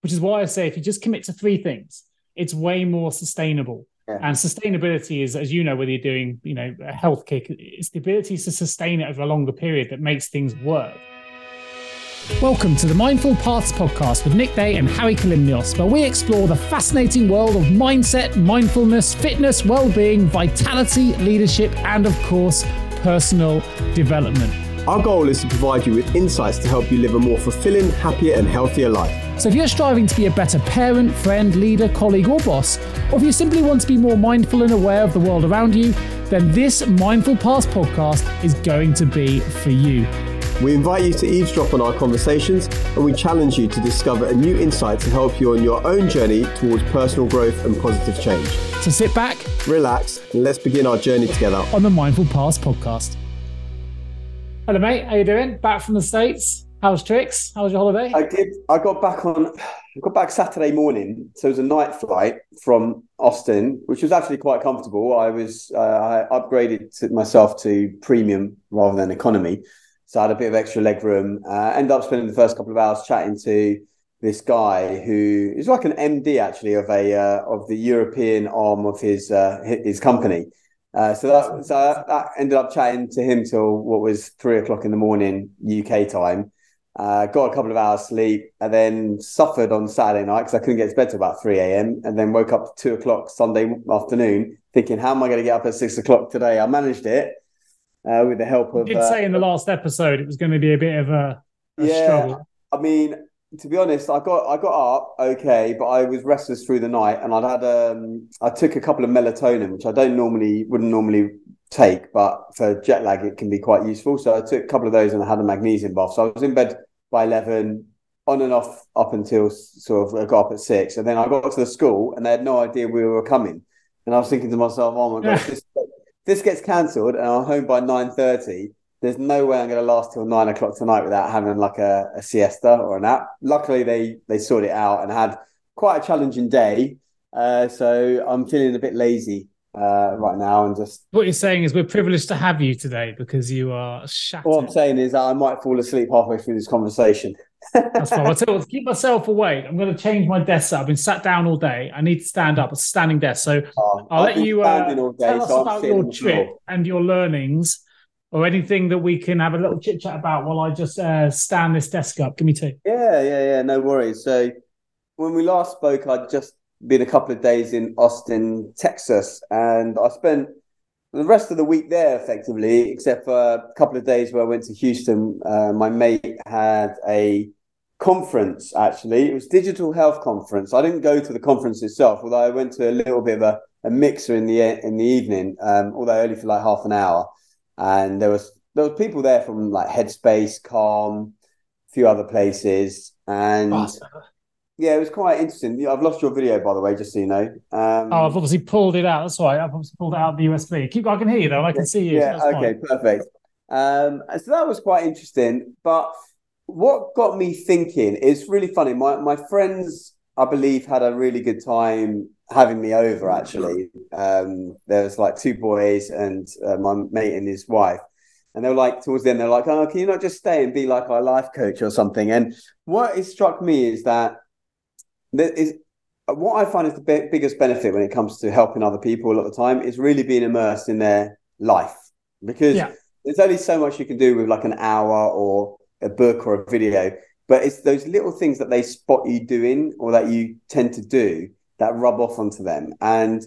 which is why I say if you just commit to three things, it's way more sustainable. Yeah. And sustainability is, as you know, whether you're doing, you know, a health kick, it's the ability to sustain it over a longer period that makes things work. Welcome to the Mindful Paths podcast with Nick Day and Hari Kalymnios, where we explore the fascinating world of mindset, mindfulness, fitness, well-being, vitality, leadership, and of course, personal development. Our goal is to provide you with insights to help you live a more fulfilling, happier, and healthier life. So, if you're striving to be a better parent, friend, leader, colleague, or boss, or if you simply want to be more mindful and aware of the world around you, then this Mindful Paths podcast is going to be for you. We invite you to eavesdrop on our conversations and we challenge you to discover a new insight to help you on your own journey towards personal growth and positive change. So sit back, relax, and let's begin our journey together on the Mindful Paths podcast. Hello, mate. How you doing? Back from the States? How's tricks? How was your holiday? I did. I got back on. I got back Saturday morning, so it was a night flight from Austin, which was actually quite comfortable. I was uh, I upgraded myself to premium rather than economy, so I had a bit of extra leg room. Uh, ended up spending the first couple of hours chatting to this guy who is like an MD actually of a uh, of the European arm of his uh, his company. Uh, so that so that ended up chatting to him till what was three o'clock in the morning UK time. Uh, got a couple of hours sleep and then suffered on Saturday night because I couldn't get to bed till about 3 a.m. and then woke up two o'clock Sunday afternoon thinking, how am I going to get up at six o'clock today? I managed it uh, with the help of. You did say in the uh, last episode it was going to be a bit of a, a yeah, struggle. I mean, to be honest, I got I got up okay, but I was restless through the night, and I'd had um I took a couple of melatonin, which I don't normally wouldn't normally take, but for jet lag it can be quite useful. So I took a couple of those and I had a magnesium bath. So I was in bed by eleven, on and off up until sort of I got up at six, and then I got to the school and they had no idea we were coming, and I was thinking to myself, oh my gosh, this this gets cancelled and I'm home by nine thirty. There's no way I'm going to last till nine o'clock tonight without having like a, a siesta or a nap. Luckily, they they sorted it out and had quite a challenging day. Uh, so I'm feeling a bit lazy uh, right now and just. What you're saying is we're privileged to have you today because you are shattered. What I'm saying is that I might fall asleep halfway through this conversation. That's fine. I'll tell you what, to keep myself awake, I'm going to change my desk I've been sat down all day. I need to stand up. a standing desk. So oh, I'll I've let you uh, day, tell us so about your trip and your learnings or anything that we can have a little chit chat about while I just uh, stand this desk up. Give me two. Yeah, yeah, yeah. No worries. So when we last spoke, I'd just been a couple of days in Austin, Texas, and I spent the rest of the week there effectively, except for a couple of days where I went to Houston. Uh, my mate had a conference actually. It was digital health conference. I didn't go to the conference itself, although I went to a little bit of a, a mixer in the in the evening, um, although only for like half an hour. And there was there was people there from like Headspace, Calm, a few other places, and. Oh, yeah, it was quite interesting. I've lost your video, by the way, just so you know. Um, oh, I've obviously pulled it out. That's why I've obviously pulled it out of the USB. Keep, I can hear you though. I can see you. Yeah. So okay. Fine. Perfect. Um, so that was quite interesting. But what got me thinking is really funny. My my friends, I believe, had a really good time having me over. Actually, um, there was like two boys and uh, my mate and his wife. And they were like, towards the end, they're like, "Oh, can you not just stay and be like our life coach or something?" And what it struck me is that there is what I find is the b- biggest benefit when it comes to helping other people a lot of the time is really being immersed in their life because yeah. there's only so much you can do with like an hour or a book or a video but it's those little things that they spot you doing or that you tend to do that rub off onto them and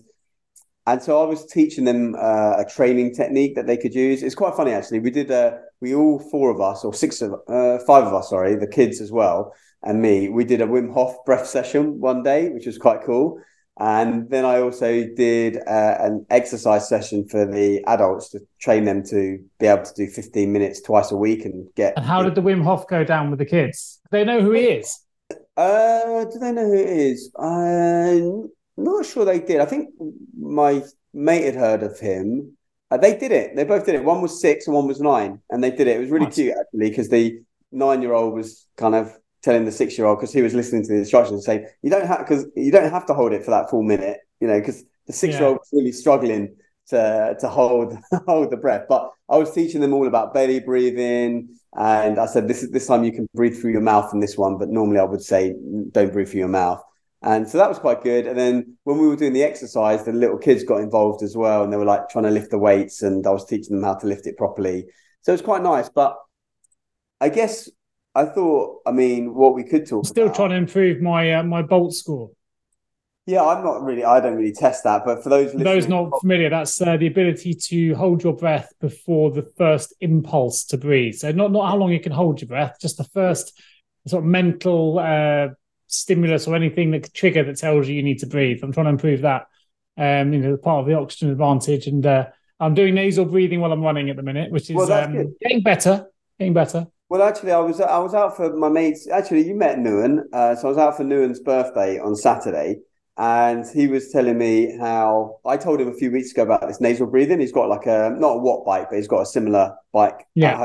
and so I was teaching them uh, a training technique that they could use. It's quite funny actually. We did a we all four of us or six of uh, five of us, sorry, the kids as well, and me. We did a Wim Hof breath session one day, which was quite cool. And then I also did uh, an exercise session for the adults to train them to be able to do 15 minutes twice a week and get. And how did the Wim Hof go down with the kids? They know who he is. Uh, do they know who it is? I'm not sure they did. I think my mate had heard of him. Uh, they did it. They both did it. One was six and one was nine, and they did it. It was really nice. cute actually because the nine-year-old was kind of telling the six year old because he was listening to the instructions saying you don't have because you don't have to hold it for that full minute you know because the six year old was really struggling to to hold hold the breath. But I was teaching them all about belly breathing, and I said this is this time you can breathe through your mouth in this one, but normally I would say don't breathe through your mouth. And so that was quite good. And then when we were doing the exercise, the little kids got involved as well, and they were like trying to lift the weights, and I was teaching them how to lift it properly. So it was quite nice. But I guess I thought, I mean, what we could talk. Still about, trying to improve my uh, my bolt score. Yeah, I'm not really. I don't really test that, but for those for those not familiar, that's uh, the ability to hold your breath before the first impulse to breathe. So not not how long you can hold your breath, just the first sort of mental uh, stimulus or anything that could trigger that tells you you need to breathe. I'm trying to improve that. Um, you know, part of the oxygen advantage, and uh, I'm doing nasal breathing while I'm running at the minute, which is well, um, getting better, getting better. Well, actually, I was I was out for my mates. Actually, you met Nuan, uh, so I was out for Nuan's birthday on Saturday and he was telling me how I told him a few weeks ago about this nasal breathing. He's got like a not a Wattbike, but he's got a similar bike yeah.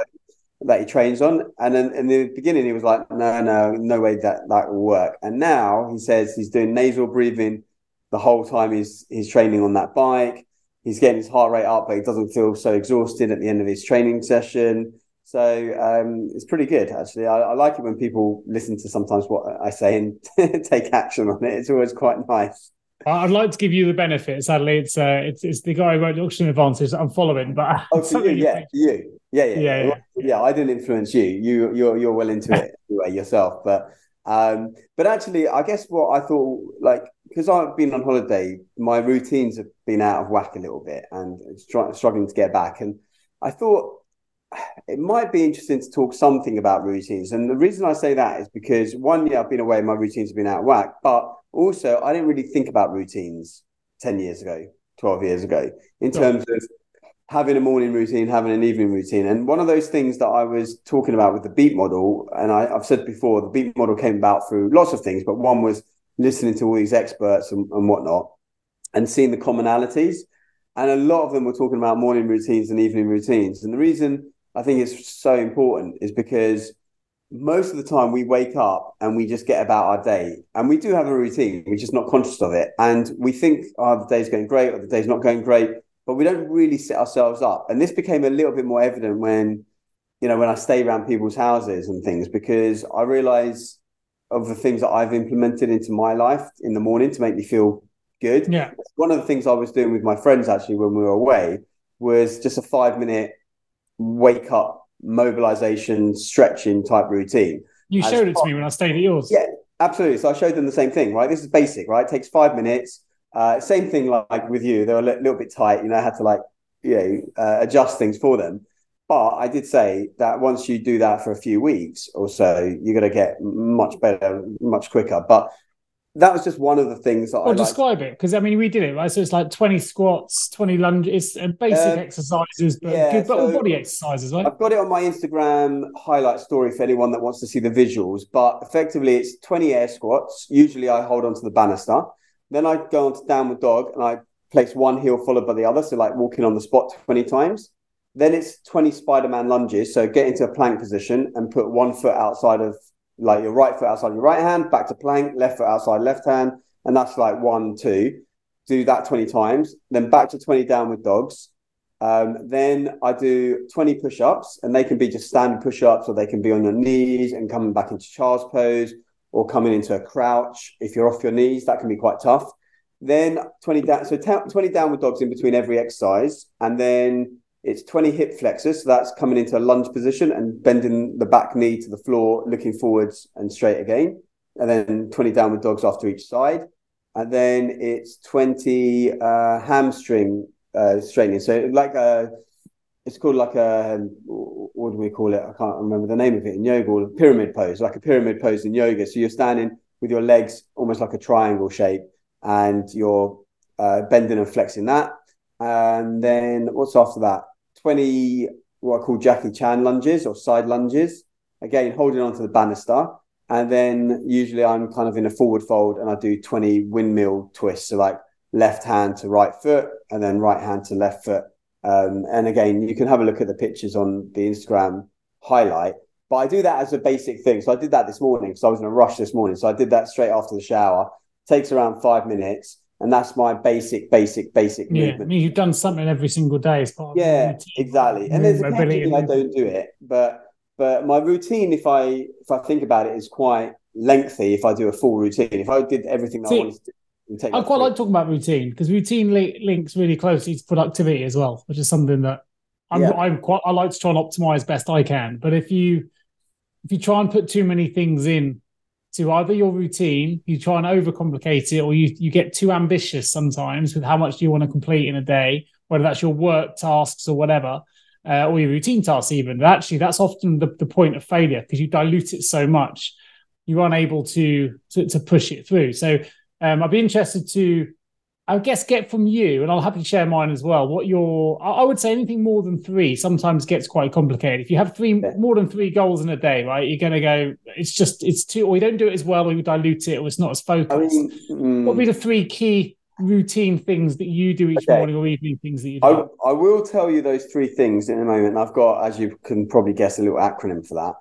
that he trains on. And then in the beginning, he was like, "No, no, no way that that will work." And now he says he's doing nasal breathing the whole time he's he's training on that bike. He's getting his heart rate up, but he doesn't feel so exhausted at the end of his training session. So um, it's pretty good, actually. I, I, like it when people listen to sometimes what I say and take action on it. It's always quite nice. I'd like to give you the benefit. Sadly, it's uh, it's, it's the guy who wrote the Oxygen Advantage that I'm following. But oh, for you, yeah, you, yeah, yeah, yeah, yeah, yeah. I didn't influence you. You, you're you're well into it anyway yourself. But um, but actually, I guess what I thought, like, because I've been on holiday, my routines have been out of whack a little bit, and struggling to get back. And I thought it might be interesting to talk something about routines. And the reason I say that is because one year I've been away, my routines have been out of whack, but also I didn't really think about routines 10 years ago, 12 years ago, in terms of having a morning routine, having an evening routine. And one of those things that I was talking about with the beat model, and I, have said before, the beat model came about through lots of things, but one was listening to all these experts and, and whatnot and seeing the commonalities. And a lot of them were talking about morning routines and evening routines. And the reason I think it's so important is because most of the time we wake up and we just get about our day and we do have a routine we're just not conscious of it. And we think oh the day's going great or the day's not going great but we don't really set ourselves up. And this became a little bit more evident when you know when i stay around people's houses and things because i realize of the things that i've implemented into my life in the morning to make me feel good. Yeah. One of the things i was doing with my friends actually when we were away was just a five minute wake up mobilization stretching type routine. You showed it to me when I stayed at yours. Yeah, absolutely. So I showed them the same thing, right? This is basic, right? It takes five minutes. Uh, same thing like with you. They were a little bit tight. You know, I had to like, you know, uh, adjust things for them. But I did say that once you do that for a few weeks or so, you're going to get much better, much quicker. But that was just one of the things that I well, I describe it because I mean we did it right. So it's like twenty squats, twenty lunges, and basic um, exercises, but yeah, good so body exercises, right? I've got it on my Instagram highlight story for anyone that wants to see the visuals. But effectively, it's twenty air squats. Usually, I hold onto the banister. Then I go onto downward dog and I place one heel followed by the other, so like walking on the spot twenty times. Then it's twenty Spider-Man lunges. So get into a plank position and put one foot outside of like your right foot outside your right hand, back to plank, left foot outside left hand, and that's like one, two. Do that 20 times, then back to 20 downward dogs. Um, then I do 20 push ups, and they can be just standard push ups, or they can be on your knees and coming back into child's pose, or coming into a crouch. If you're off your knees, that can be quite tough. Then 20 down, so 20 downward dogs in between every exercise, and then it's 20 hip flexors. So that's coming into a lunge position and bending the back knee to the floor, looking forwards and straight again. And then 20 downward dogs after each side. And then it's 20 uh, hamstring uh, straightening. So like a, it's called like a, what do we call it? I can't remember the name of it in yoga, or pyramid pose, like a pyramid pose in yoga. So you're standing with your legs almost like a triangle shape and you're uh, bending and flexing that. And then what's after that? 20 what I call Jackie Chan lunges or side lunges. Again, holding onto the banister. And then usually I'm kind of in a forward fold and I do 20 windmill twists. So like left hand to right foot and then right hand to left foot. Um, and again, you can have a look at the pictures on the Instagram highlight. But I do that as a basic thing. So I did that this morning because I was in a rush this morning. So I did that straight after the shower. Takes around five minutes. And that's my basic, basic, basic yeah, movement. I mean, you've done something every single day as part yeah, exactly. And there's occasionally I don't do it, but but my routine, if I if I think about it, is quite lengthy. If I do a full routine, if I did everything See, I wanted to. do, I quite like talking about routine because routine li- links really closely to productivity as well, which is something that I'm, yeah. I'm quite. I like to try and optimize best I can. But if you if you try and put too many things in to either your routine, you try and overcomplicate it, or you you get too ambitious sometimes with how much you want to complete in a day, whether that's your work tasks or whatever, uh, or your routine tasks even. But actually, that's often the, the point of failure because you dilute it so much, you're unable to to, to push it through. So um, I'd be interested to I guess get from you, and I'll happily share mine as well. What your, I would say anything more than three sometimes gets quite complicated. If you have three more than three goals in a day, right, you're going to go. It's just it's too, or you don't do it as well, or you dilute it, or it's not as focused. I mean, mm, what would be the three key routine things that you do each okay. morning or evening things that you do? I, I will tell you those three things in a moment. I've got, as you can probably guess, a little acronym for that.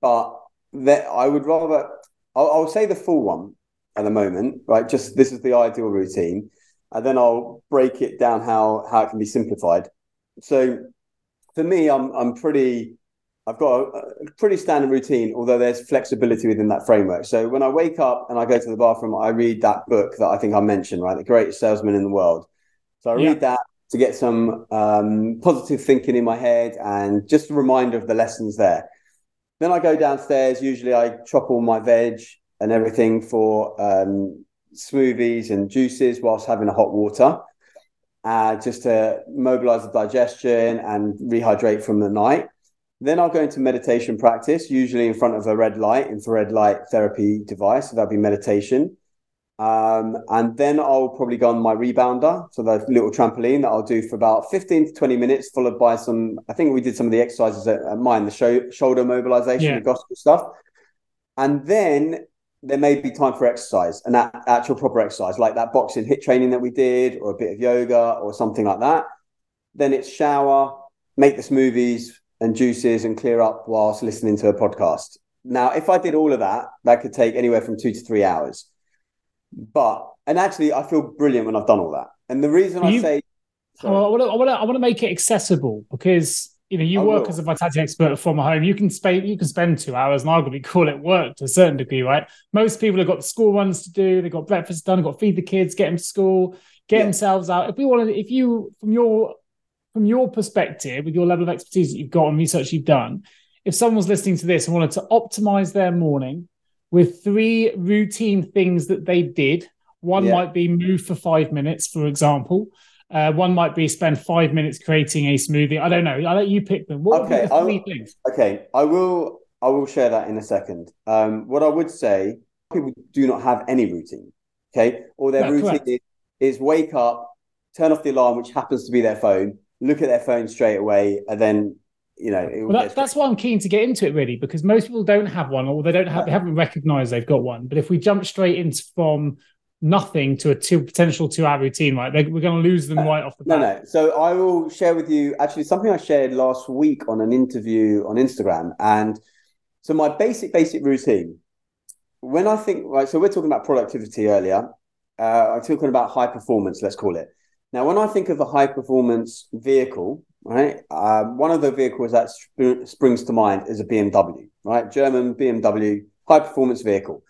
But that I would rather, I'll, I'll say the full one at the moment, right? Just this is the ideal routine, and then I'll break it down how how it can be simplified. So for me, I'm I'm pretty. I've got a, a pretty standard routine, although there's flexibility within that framework. So when I wake up and I go to the bathroom, I read that book that I think I mentioned, right? The Greatest Salesman in the World. So I yeah. read that to get some um, positive thinking in my head and just a reminder of the lessons there. Then I go downstairs. Usually I chop all my veg and everything for um, smoothies and juices whilst having a hot water, uh, just to mobilize the digestion and rehydrate from the night. Then I'll go into meditation practice, usually in front of a red light, infrared light therapy device. So that'll be meditation. Um, and then I'll probably go on my rebounder, so the little trampoline that I'll do for about 15 to 20 minutes, followed by some, I think we did some of the exercises at, at mine, the show, shoulder mobilization, yeah. the gospel stuff. And then there may be time for exercise and that actual proper exercise, like that boxing HIIT training that we did, or a bit of yoga or something like that. Then it's shower, make the smoothies and juices and clear up whilst listening to a podcast. Now, if I did all of that, that could take anywhere from two to three hours. But and actually, I feel brilliant when I've done all that. And the reason you, I say, sorry, I want to, I want to, I want to make it accessible because you know, you I work will. as a vitality expert from home. You can spend you can spend two hours and arguably call it work to a certain degree, right? Most people have got school runs to do, they've got breakfast done, they've got to feed the kids, get them to school, get yeah. themselves out. If we want to, if you from your from your perspective, with your level of expertise that you've got and research you've done, if someone was listening to this and wanted to optimize their morning with three routine things that they did, one yeah. might be move for five minutes, for example. Uh, one might be spend five minutes creating a smoothie. I don't know. I'll let you pick them. What okay, the three things? Okay, I will. I will share that in a second. Um, what I would say, people do not have any routine. Okay, or their no, routine is, is wake up, turn off the alarm, which happens to be their phone, look at their phone straight away, and then you know. Well, that, that's why I'm keen to get into it really, because most people don't have one, or they don't have, they haven't recognised they've got one. But if we jump straight into from nothing to a two potential two hour routine, right? They, we're going to lose them right off the bat. No, no. So I will share with you actually something I shared last week on an interview on Instagram. And so my basic, basic routine, when I think, right, so we're talking about productivity earlier. Uh, I'm talking about high performance, let's call it. Now, when I think of a high performance vehicle, right, um, one of the vehicles that sp- springs to mind is a BMW, right? German BMW high performance vehicle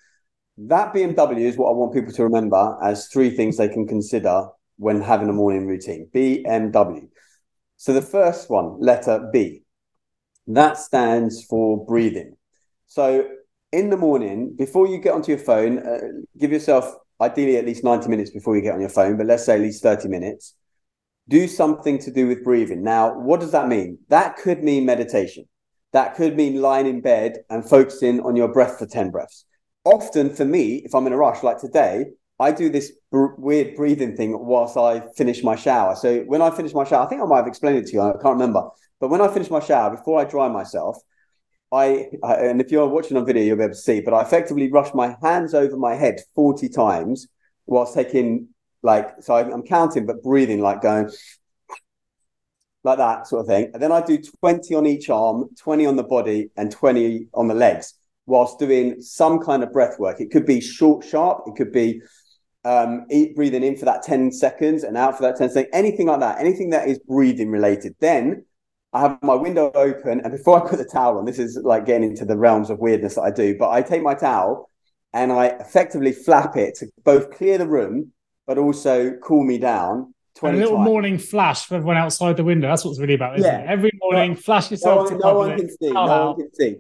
that BMW is what I want people to remember as three things they can consider when having a morning routine. BMW. So the first one, letter B, that stands for breathing. So in the morning, before you get onto your phone, uh, give yourself ideally at least 90 minutes before you get on your phone, but let's say at least 30 minutes. Do something to do with breathing. Now, what does that mean? That could mean meditation. That could mean lying in bed and focusing on your breath for 10 breaths often for me, if I'm in a rush, like today, I do this br- weird breathing thing whilst I finish my shower. So when I finish my shower, I think I might have explained it to you. I can't remember. But when I finish my shower, before I dry myself, I, I and if you're watching on video, you'll be able to see. But I effectively rush my hands over my head forty times whilst taking like so I'm counting but breathing like going like that sort of thing. And then I do 20 on each arm, 20 on the body, and 20 on the legs whilst doing some kind of breath work. It could be short, sharp. It could be um, eat, breathing in for that 10 seconds and out for that 10 seconds, anything like that, anything that is breathing related. Then I have my window open, and before I put the towel on, this is like getting into the realms of weirdness that I do, but I take my towel and I effectively flap it to both clear the room, but also cool me down. a little times. morning flash for everyone outside the window. That's what's really about, isn't yeah. it? Every morning, flash yourself. No, one, no one can see. No one can see.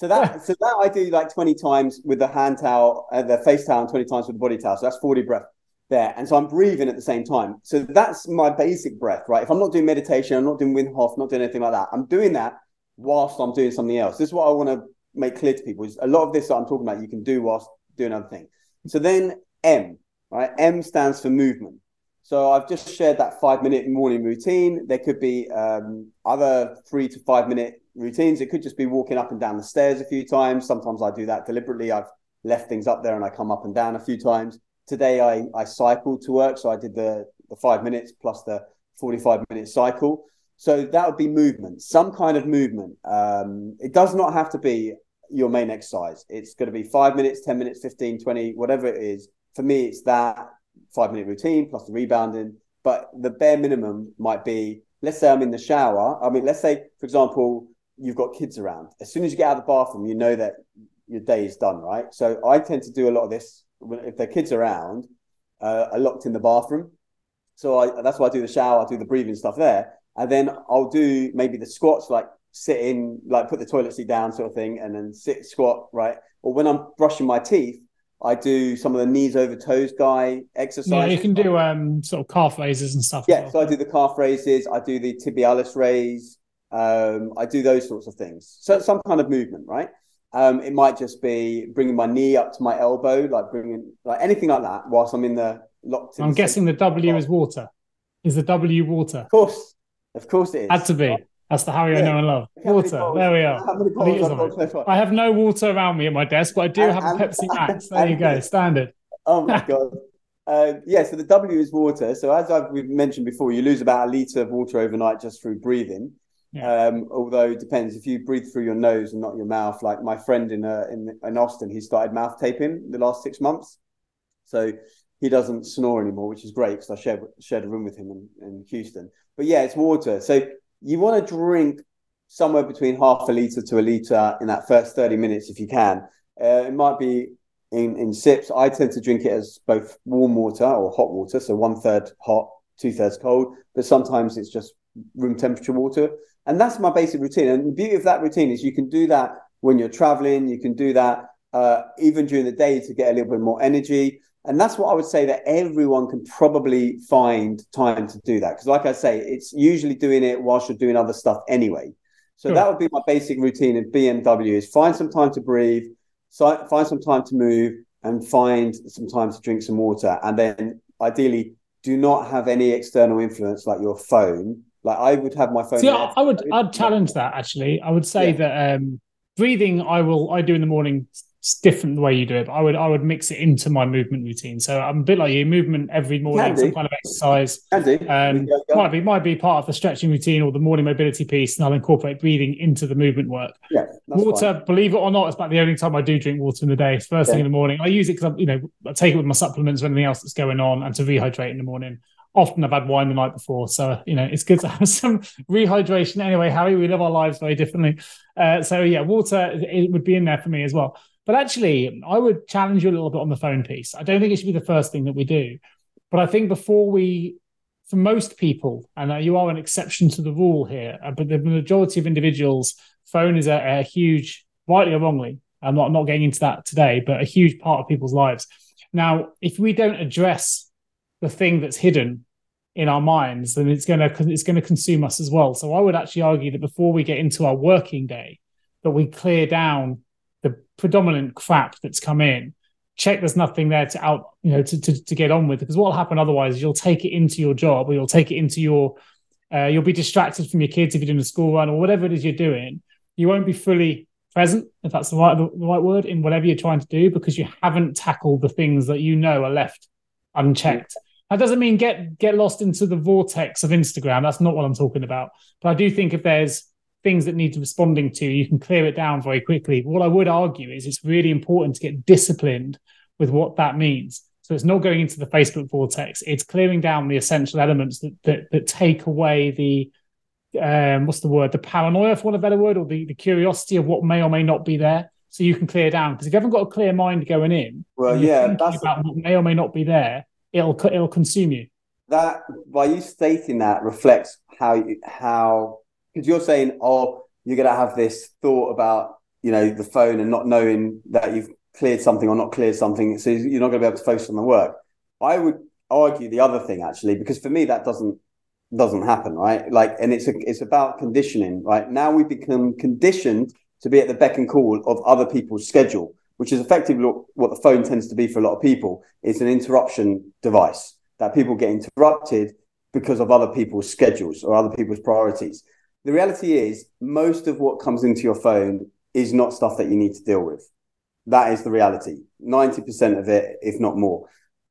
So that so that I do like 20 times with the hand towel, uh, the face towel, and 20 times with the body towel. So that's 40 breath there. And so I'm breathing at the same time. So that's my basic breath, right? If I'm not doing meditation, I'm not doing Wim Hof, not doing anything like that. I'm doing that whilst I'm doing something else. This is what I want to make clear to people is a lot of this that I'm talking about, you can do whilst doing other things. So then M, right? M stands for movement. So I've just shared that five minute morning routine. There could be um, other three to five minute routines. It could just be walking up and down the stairs a few times. Sometimes I do that deliberately. I've left things up there and I come up and down a few times. Today I I cycled to work, so I did the the five minutes plus the 45 minute cycle. So that would be movement, some kind of movement. Um, it does not have to be your main exercise. It's going to be five minutes, 10 minutes, 15, 20, whatever it is. For me, it's that five minute routine plus the rebounding. But the bare minimum might be let's say I'm in the shower. I mean, let's say, for example, you've got kids around. As soon as you get out of the bathroom, you know that your day is done, right? So I tend to do a lot of this if the kids around, uh, are locked in the bathroom. So I, that's why I do the shower, I do the breathing stuff there, and then I'll do maybe the squats, like sit in, like put the toilet seat down, sort of thing, and then sit squat, right? Or when I'm brushing my teeth, I do some of the knees over toes guy exercise. Yeah, you can do um sort of calf raises and stuff. Yeah, well. so I do the calf raises, I do the tibialis raise, um, I do those sorts of things. So some kind of movement, right? Um, it might just be bringing my knee up to my elbow, like bringing like anything like that, whilst I'm in the locked. In I'm guessing the W is water. Is the W water? Of course, of course it is. Had to be. That's the Hari yeah. I know and love. Water. There we are. I have no water around me at my desk, but I do and, have a Pepsi Max. There you go, standard. Oh my god. Uh, yeah, so the W is water. So as I've mentioned before, you lose about a liter of water overnight just through breathing. Um, although it depends if you breathe through your nose and not your mouth. Like my friend in uh, in in Austin, he started mouth taping the last six months, so he doesn't snore anymore, which is great because I shared shared a room with him in, in Houston. But yeah, it's water. So you want to drink somewhere between half a liter to a liter in that first thirty minutes if you can. Uh, it might be in in sips. I tend to drink it as both warm water or hot water, so one third hot, two thirds cold. But sometimes it's just room temperature water. And that's my basic routine. And the beauty of that routine is you can do that when you're traveling, you can do that uh, even during the day to get a little bit more energy. And that's what I would say that everyone can probably find time to do that. Because, like I say, it's usually doing it whilst you're doing other stuff anyway. So sure. that would be my basic routine in BMW is find some time to breathe, find some time to move, and find some time to drink some water. And then ideally, do not have any external influence like your phone like I would have my phone. See, I, I would I'd challenge that actually. I would say yeah. that um, breathing I will I do in the morning it's different the way you do it, but I would I would mix it into my movement routine. So I'm a bit like you, movement every morning, some kind of exercise. Can do. Um, go. Might be might be part of the stretching routine or the morning mobility piece, and I'll incorporate breathing into the movement work. Yeah, water, fine. believe it or not, it's about the only time I do drink water in the day. It's first thing in the morning. I use it because you know I take it with my supplements or anything else that's going on, and to rehydrate in the morning often I've had wine the night before. So, you know, it's good to have some rehydration. Anyway, Hari, we live our lives very differently. Uh, so, yeah, water it would be in there for me as well. But actually, I would challenge you a little bit on the phone piece. I don't think it should be the first thing that we do. But I think before we, for most people, and you are an exception to the rule here, uh, but the majority of individuals, phone is a, a huge, rightly or wrongly, I'm not, not getting into that today, but a huge part of people's lives. Now, if we don't address the thing that's hidden in our minds, then it's gonna it's gonna consume us as well. So I would actually argue that before we get into our working day, that we clear down the predominant crap that's come in, check there's nothing there to out, you know, to to, to get on with. Because what will happen otherwise is you'll take it into your job or you'll take it into your uh, you'll be distracted from your kids if you're doing a school run or whatever it is you're doing. You won't be fully present, if that's the right the right word, in whatever you're trying to do because you haven't tackled the things that you know are left unchecked. That doesn't mean get get lost into the vortex of Instagram. That's not what I'm talking about. But I do think if there's things that need responding to, you can clear it down very quickly. What I would argue is it's really important to get disciplined with what that means. So it's not going into the Facebook vortex. It's clearing down the essential elements that that, that take away the um, what's the word? The paranoia, for want of a better word, or the, the curiosity of what may or may not be there. So you can clear down because if you haven't got a clear mind going in, well, yeah, that's about what may or may not be there. It'll it'll consume you. That by you stating that reflects how you, how because you're saying, oh, you're gonna have this thought about you know the phone and not knowing that you've cleared something or not cleared something, so you're not gonna be able to focus on the work. I would argue the other thing actually because for me that doesn't doesn't happen, right? Like, and it's a, it's about conditioning, right? Now we become conditioned to be at the beck and call of other people's schedule, which is effectively what the phone tends to be for a lot of people. It's an interruption device that people get interrupted because of other people's schedules or other people's priorities. The reality is, most of what comes into your phone is not stuff that you need to deal with. That is the reality. 90% of it, if not more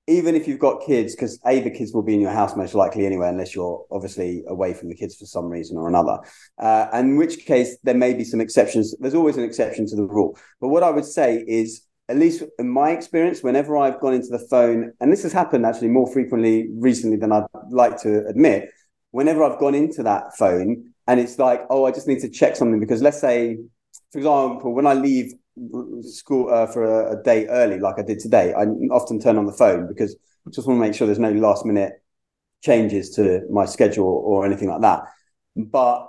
even if you've got kids, because A, the kids will be in your house most likely anyway, unless you're obviously away from the kids for some reason or another. Uh, in which case, there may be some exceptions. There's always an exception to the rule. But what I would say is, at least in my experience, whenever I've gone into the phone, and this has happened actually more frequently recently than I'd like to admit, whenever I've gone into that phone and it's like, oh, I just need to check something because let's say, for example, when I leave school uh, for a, a, day early, like I did today, I often turn on the phone because I just want to make sure there's no last minute changes to my schedule or anything like that. But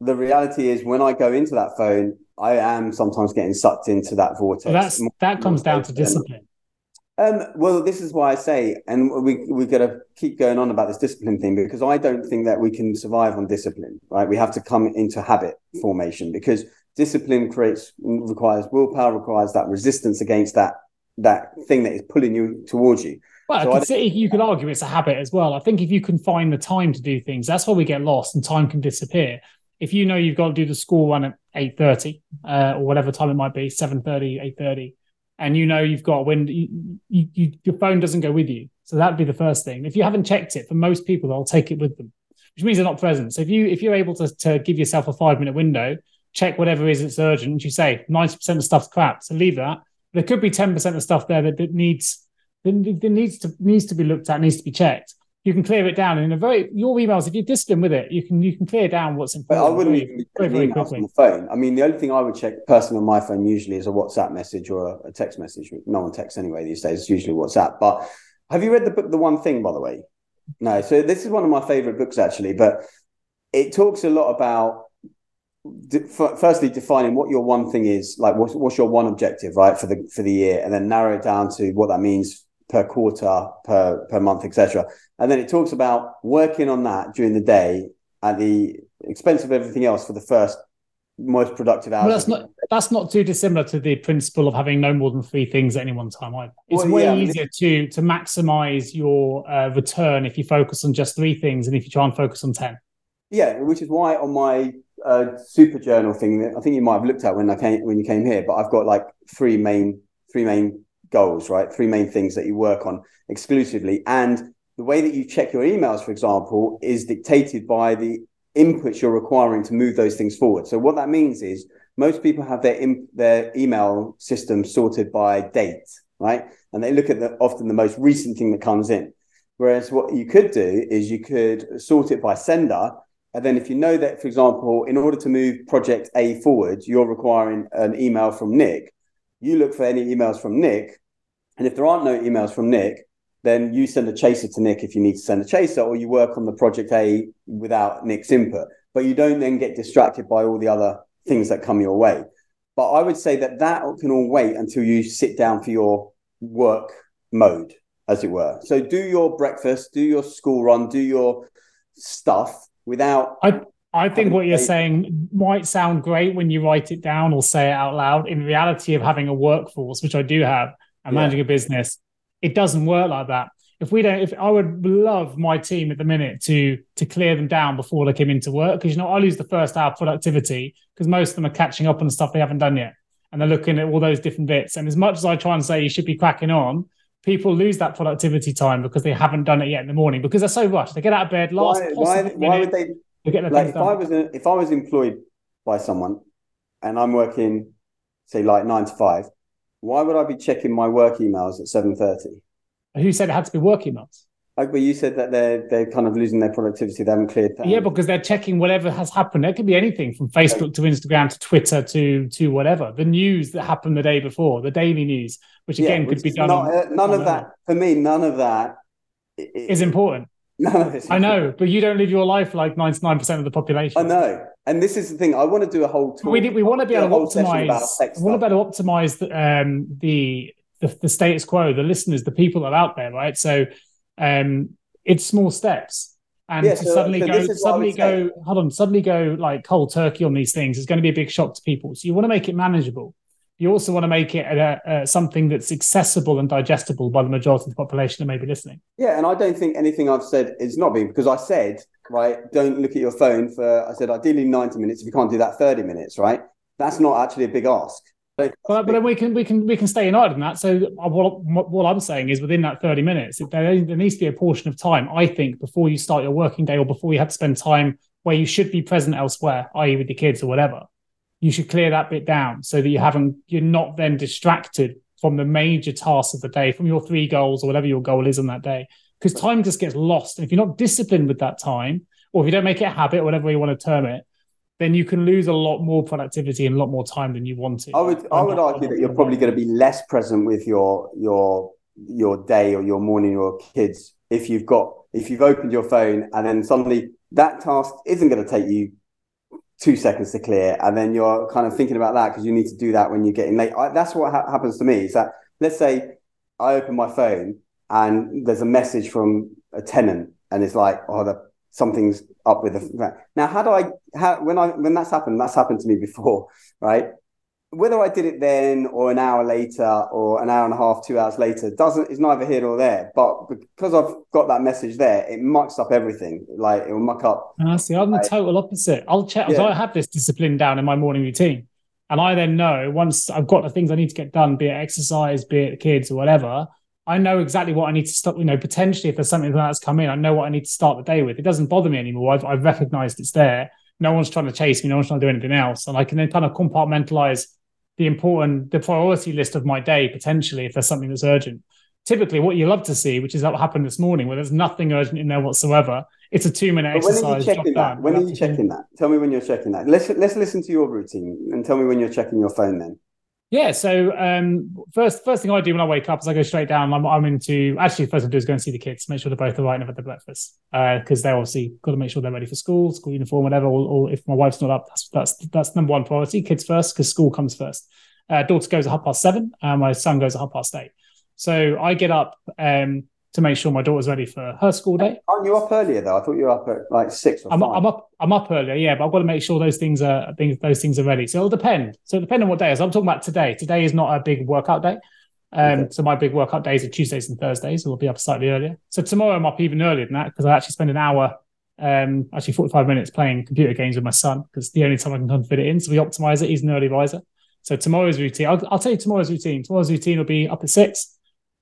the reality is, when I go into that phone, I am sometimes getting sucked into that vortex. Well, that's that comes down to discipline. Um, well, this is why I say, and we we got to keep going on about this discipline thing because I don't think that we can survive on discipline. Right, we have to come into habit formation because discipline creates requires willpower, requires that resistance against that that thing that is pulling you towards you. Well, so I could say, you could argue it's a habit as well. I think if you can find the time to do things, that's why we get lost and time can disappear. If you know you've got to do the school run at eight thirty uh, or whatever time it might be, 7.30, 8.30, and you know you've got when you, you, you, your phone doesn't go with you, so that'd be the first thing. If you haven't checked it, for most people, they'll take it with them, which means they're not present. So if you if you're able to to give yourself a five minute window check whatever is it's urgent. You say 90% of stuff's crap. So leave that. There could be 10% of stuff there that, that needs that needs to needs to be looked at, needs to be checked. You can clear it down in a very your emails. If you're disciplined with it, you can you can clear down what's important. But I wouldn't even be very, very quickly. on the phone. I mean, the only thing I would check personally on my phone usually is a WhatsApp message or a, a text message. No one texts anyway these days. It's usually WhatsApp. But have you read the book The One Thing, by the way? No. So this is one of my favorite books actually, but it talks a lot about firstly defining what your one thing is like what's, what's your one objective right for the for the year and then narrow it down to what that means per quarter per per month etc and then it talks about working on that during the day at the expense of everything else for the first most productive hours. Well, that's not that's not too dissimilar to the principle of having no more than three things at any one time. Either. It's well, way yeah, easier to to maximize your uh, return if you focus on just three things and if you try and focus on ten. Yeah, which is why on my uh, super journal thing that I think you might have looked at when I came when you came here, but I've got like three main three main goals, right? Three main things that you work on exclusively, and the way that you check your emails, for example, is dictated by the inputs you're requiring to move those things forward. So what that means is most people have their their email system sorted by date, right? And they look at the often the most recent thing that comes in. Whereas what you could do is you could sort it by sender and then if you know that, for example, in order to move project A forward, you're requiring an email from Nick, you look for any emails from Nick. And if there aren't no emails from Nick, then you send a chaser to Nick if you need to send a chaser, or you work on the project A without Nick's input. But you don't then get distracted by all the other things that come your way. But I would say that that can all wait until you sit down for your work mode, as it were. So do your breakfast, do your school run, do your stuff without. I I think what you're saying might sound great when you write it down or say it out loud. In reality, of having a workforce, which I do have, and managing a business, it doesn't work like that. If we don't, if I would love my team at the minute to to clear them down before they came into work, because you know I lose the first hour productivity because most of them are catching up on the stuff they haven't done yet, and they're looking at all those different bits. And as much as I try and say you should be cracking on, people lose that productivity time because they haven't done it yet in the morning because they're so rushed. They get out of bed last. Why, why, why would they? Like if done. I was a, if I was employed by someone and I'm working, say like nine to five, why would I be checking my work emails at seven thirty? Who said it had to be work emails? Like, but you said that they're they're kind of losing their productivity. They haven't cleared that. Yeah, because they're checking whatever has happened. It could be anything from Facebook to Instagram to Twitter to to whatever. The news that happened the day before, the daily news, which again yeah, which could be done. Not, on, uh, none on of that for me. None of that is important. None of it. I know, but you don't live your life like ninety nine percent of the population. I know, and this is the thing. I want to do a whole. Talk, we we want to be able to optimize. We want to be able to optimize the, um, the the the status quo, the listeners, the people that are out there, right? So, um, it's small steps. And yeah, to so, suddenly so go suddenly go say. hold on suddenly go like cold turkey on these things is going to be a big shock to people. So you want to make it manageable. You also want to make it a, a, something that's accessible and digestible by the majority of the population that may be listening. Yeah and i don't think anything i've said is not being because i said right don't look at your phone for i said ideally 90 minutes. If you can't do that 30 minutes right? That's not actually a big ask but, but then we can we can we can stay united in that. So uh, what what I'm saying is within that 30 minutes, there, there needs to be a portion of time, I think, before you start your working day or before you have to spend time where you should be present elsewhere, i.e., with the kids or whatever. You should clear that bit down so that you haven't you're not then distracted from the major tasks of the day, from your three goals or whatever your goal is on that day. Because time just gets lost. And if you're not disciplined with that time, or if you don't make it a habit, whatever you want to term it, then you can lose a lot more productivity and a lot more time than you wanted. I would I would argue that you're probably going to be less present with your your your day or your morning or kids if you've got if you've opened your phone and then suddenly that task isn't going to take you two seconds to clear and then you're kind of thinking about that because you need to do that when you're getting late I, that's what ha- happens to me is that let's say i open my phone and there's a message from a tenant and it's like oh the something's up with the now how do i how when i when that's happened that's happened to me before right. Whether i did it then or an hour later or an hour and a half two hours later doesn't is neither here nor there. But because i've got that message there it mucks up everything. Like it will muck up. I see i'm like, the total opposite. I'll check yeah. i have this discipline down in my morning routine. And i then know once i've got the things i need to get done be it exercise be it the kids or whatever I know exactly what I need to stop. You know, potentially if there's something that's come in, I know what I need to start the day with. It doesn't bother me anymore. I've, I've recognized it's there. No one's trying to chase me. No one's trying to do anything else. And I can then kind of compartmentalize the important, the priority list of my day potentially if there's something that's urgent. Typically, what you love to see, which is what happened this morning, where there's nothing urgent in there whatsoever. It's a two minute exercise. When are you checking that? When are you checking that? Tell me when you're checking that. Let's let's listen to your routine and tell me when you're checking your phone then. Yeah, so um, first first thing I do when I wake up is I go straight down. I'm, I'm into actually first I do is go and see the kids, make sure they're both alright and have had breakfast because uh, they obviously got to make sure they're ready for school, school uniform, whatever. Or, or if my wife's not up, that's that's that's number one priority. Kids first because school comes first. Uh, daughter goes at half past seven, and my son goes at half past eight. So I get up um, to make sure my daughter's ready for her school day. Aren't you up earlier though? I thought you were up at like six. I'm, I'm, up. I'm up earlier, yeah, but I've got to make sure those things are things those things are ready. So it'll depend. So it'll depend on what day. So I'm talking about today. Today is not a big workout day. Um, okay. So my big workout days are Tuesdays and Thursdays. So we'll be up slightly earlier. So tomorrow I'm up even earlier than that because I actually spend an hour, um, actually 45 minutes playing computer games with my son because the only time I can come fit it in. So we optimize it. He's an early riser. So tomorrow's routine, I'll, I'll tell you tomorrow's routine. Tomorrow's routine will be up at six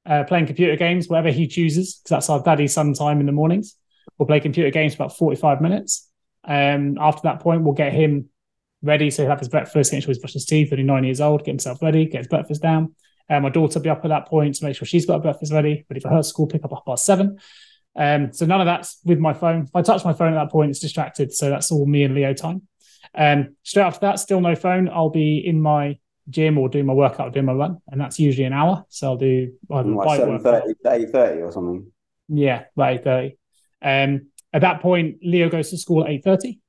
uh, playing computer games, whatever he chooses, because that's our daddy son time in the mornings. We'll play computer games for about 45 minutes. Um, after that point, we'll get him ready. So he'll have his breakfast, make sure he's brushed his teeth, only nine years old, get himself ready, get his breakfast down. Um, my daughter will be up at that point to make sure she's got her breakfast ready, ready for her school pick up at past seven. Um, so none of that's with my phone. If I touch my phone at that point, it's distracted. So that's all me and Leo time. Um, straight after that, still no phone. I'll be in my gym or do my workout or do my run, and that's usually an hour. So I'll do either like seven thirty eight thirty or something. Yeah, about eight thirty. Um, at that point, Leo goes to school at eight thirty.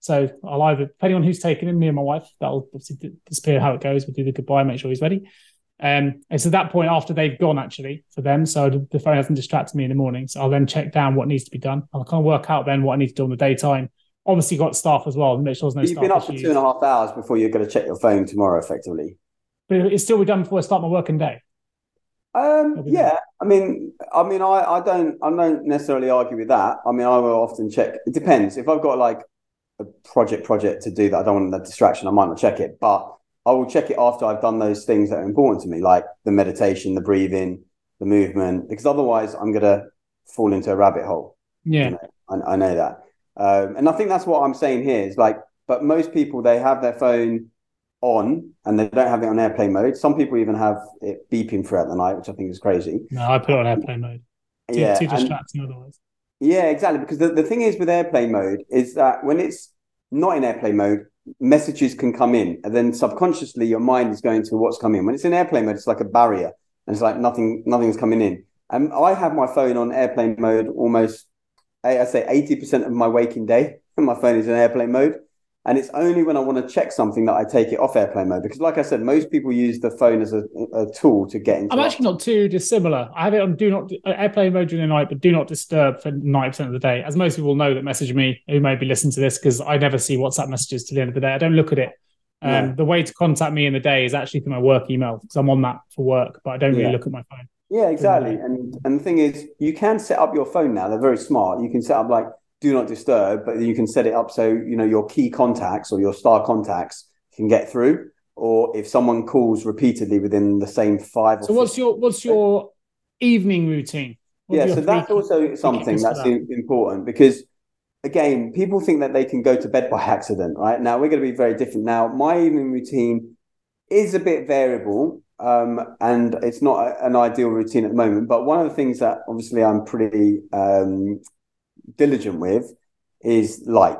So I'll either, depending on who's taking him, me and my wife, that'll obviously disappear how it goes. We'll do the goodbye, make sure he's ready. Um, it's at that point after they've gone actually for them. So the phone hasn't distracted me in the morning. So I'll then check down what needs to be done. I'll kind of work out then what I need to do in the daytime obviously got staff as well. Make sure there's no. You've been up for two and a half hours before you're going to check your phone tomorrow, effectively. But it's still be done before I start my working day. Um, yeah, I mean, I mean, I, I don't, I don't necessarily argue with that. I mean, I will often check. It depends if I've got like a project project to do that I don't want the distraction. I might not check it, but I will check it after I've done those things that are important to me, like the meditation, the breathing, the movement, because otherwise I'm gonna fall into a rabbit hole. Yeah, you know? I, I know that. Um, and I think that's what I'm saying here is like, but most people they have their phone on and they don't have it on airplane mode. Some people even have it beeping throughout the night, which I think is crazy. No, I put it on airplane mode. Too, yeah, too distracting and, otherwise. Yeah, exactly. Because the, the thing is with airplane mode is that when it's not in airplane mode, messages can come in, and then subconsciously your mind is going to what's coming. When it's in airplane mode, it's like a barrier, and it's like nothing, nothing's coming in. And I have my phone on airplane mode almost, I say eighty percent of my waking day. My phone is in airplane mode, and it's only when I want to check something that I take it off airplane mode. Because, like I said, most people use the phone as a, a tool to get into. I'm actually not too dissimilar. I have it on do not airplane mode during the night, but do not disturb for 90% of the day. As most people know that message me who may be listening to this, because I never see WhatsApp messages to the end of the day. I don't look at it. Um, yeah. The way to contact me in the day is actually through my work email because I'm on that for work, but I don't really yeah. look at my phone. Yeah, exactly. And and the thing is, you can set up your phone now. They're very smart. You can set up like do not disturb, but you can set it up so you know your key contacts or your star contacts can get through. Or if someone calls repeatedly within the same five. So what's your what's your evening routine? What yeah, so that's also something that's that? important because again, people think that they can go to bed by accident, right? Now we're going to be very different. Now my evening routine is a bit variable. Um, and it's not a, an ideal routine at the moment. But one of the things that obviously I'm pretty um, diligent with is light.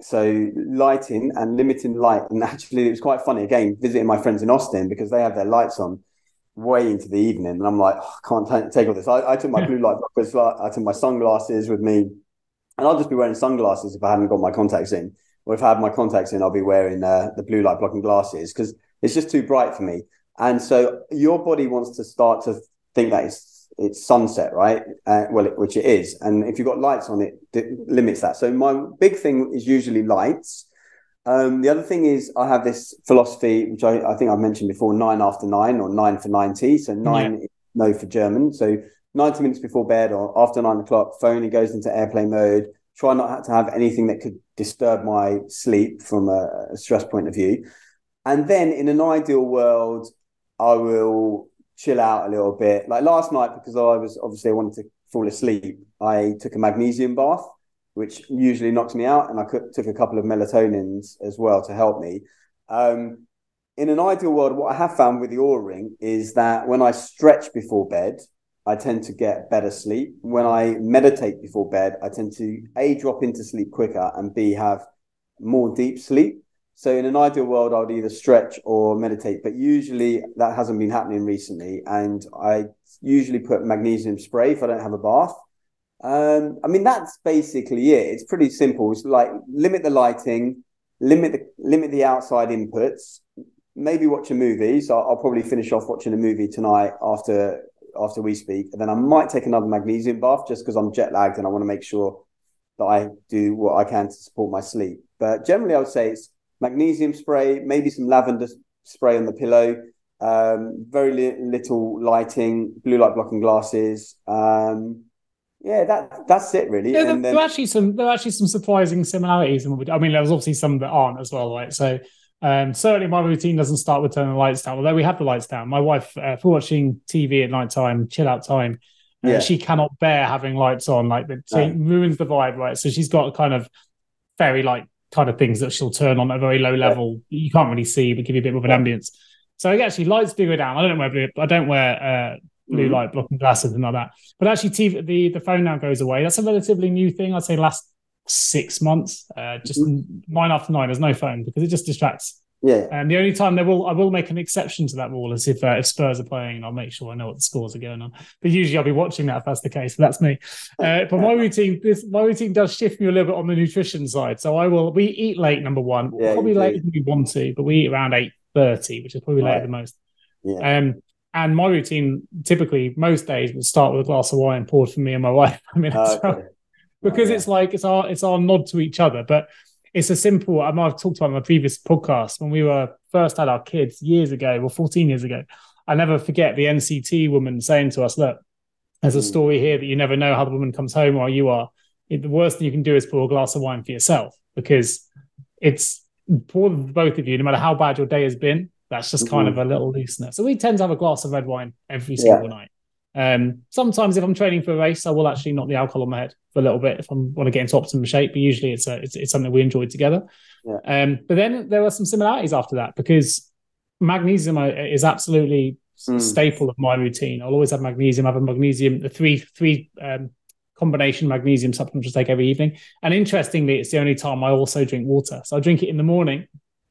So lighting and limiting light, and actually it was quite funny again visiting my friends in Austin because they have their lights on way into the evening, and I'm like, oh, I can't t- take all this. I, I took my blue light blockers, I took my sunglasses with me, and I'll just be wearing sunglasses if I hadn't got my contacts in, or if I had my contacts in, I'll be wearing uh, the blue light blocking glasses because it's just too bright for me. And so your body wants to start to think that it's it's sunset, right? Uh, well, it, which it is, and if you've got lights on it, it limits that. So my big thing is usually lights. Um, the other thing is I have this philosophy, which I, I, think I've mentioned before: nine after nine or nine for ninety. So nine, yeah. no for German. So ninety minutes before bed or after nine o'clock, phone it goes into airplane mode. Try not to have anything that could disturb my sleep from a, a stress point of view. And then, in an ideal world, I will chill out a little bit. Like last night, because I was obviously I wanted to fall asleep, I took a magnesium bath, which usually knocks me out, and I took a couple of melatonins as well to help me. Um, in an ideal world, what I have found with the Oura Ring is that when I stretch before bed, I tend to get better sleep. When I meditate before bed, I tend to a drop into sleep quicker and b have more deep sleep. So in an ideal world, I would either stretch or meditate, but usually that hasn't been happening recently. And I usually put magnesium spray if I don't have a bath. Um, I mean, that's basically it. It's pretty simple. It's like limit the lighting, limit the limit the outside inputs. Maybe watch a movie. So I'll, I'll probably finish off watching a movie tonight after after we speak, and then I might take another magnesium bath just because I'm jet lagged and I want to make sure that I do what I can to support my sleep. But generally, I would say it's magnesium spray, maybe some lavender spray on the pillow, um, very li- little lighting, blue light blocking glasses. Um, yeah, that that's it really. Yeah, there, then... there, are actually some there are actually some surprising similarities. In what we do. I mean, there's obviously some that aren't as well, right? So um, certainly my routine doesn't start with turning the lights down, although we have the lights down. My wife, uh, for watching TV at night time, chill out time, uh, yeah. she cannot bear having lights on. Like it no. ruins the vibe, right? So she's got a kind of very like kind of things that she'll turn on at a very low level. Yeah. You can't really see, but give you a bit more of an ambience. So actually, lights do go down. I don't wear blue. I don't wear uh, blue mm-hmm. light blocking glasses and like that. But actually, TV, the the phone now goes away. That's a relatively new thing. I'd say last six months. Uh, just mm-hmm. nine after nine. There's no phone because it just distracts. Yeah. And the only time they will, I will make an exception to that rule is if uh, if Spurs are playing, and I'll make sure I know what the scores are going on. But usually I'll be watching that if that's the case. But that's me. Uh, but my routine, this my routine does shift me a little bit on the nutrition side. So I will. We eat late. Number one, yeah, probably later than we want to, but we eat around eight thirty, which is probably right. later than most. Yeah. Um, and my routine typically most days would start with a glass of wine poured for me and my wife. I mean, oh, okay. because oh, yeah. it's like it's our it's our nod to each other, but it's a simple. I I've talked about in my previous podcast when we were first had our kids years ago, well, 14 years ago. I never forget the NCT woman saying to us, "Look, there's a hmm. story here that you never know how the woman comes home while you are. It, the worst thing you can do is pour a glass of wine for yourself because it's for both of you, no matter how bad your day has been. That's just kind mm-hmm. of a little loosener. So we tend to have a glass of red wine every single yeah. night. Um, sometimes if I'm training for a race, I will actually knock the alcohol on my head for a little bit if I want to get into optimum shape. But usually it's a, it's, it's something we enjoy together. Yeah. Um, but then there were some similarities after that because magnesium is absolutely mm. staple of my routine. I'll always have magnesium. I have a magnesium, the three three um, combination magnesium supplement I take every evening. And interestingly, it's the only time I also drink water. So I drink it in the morning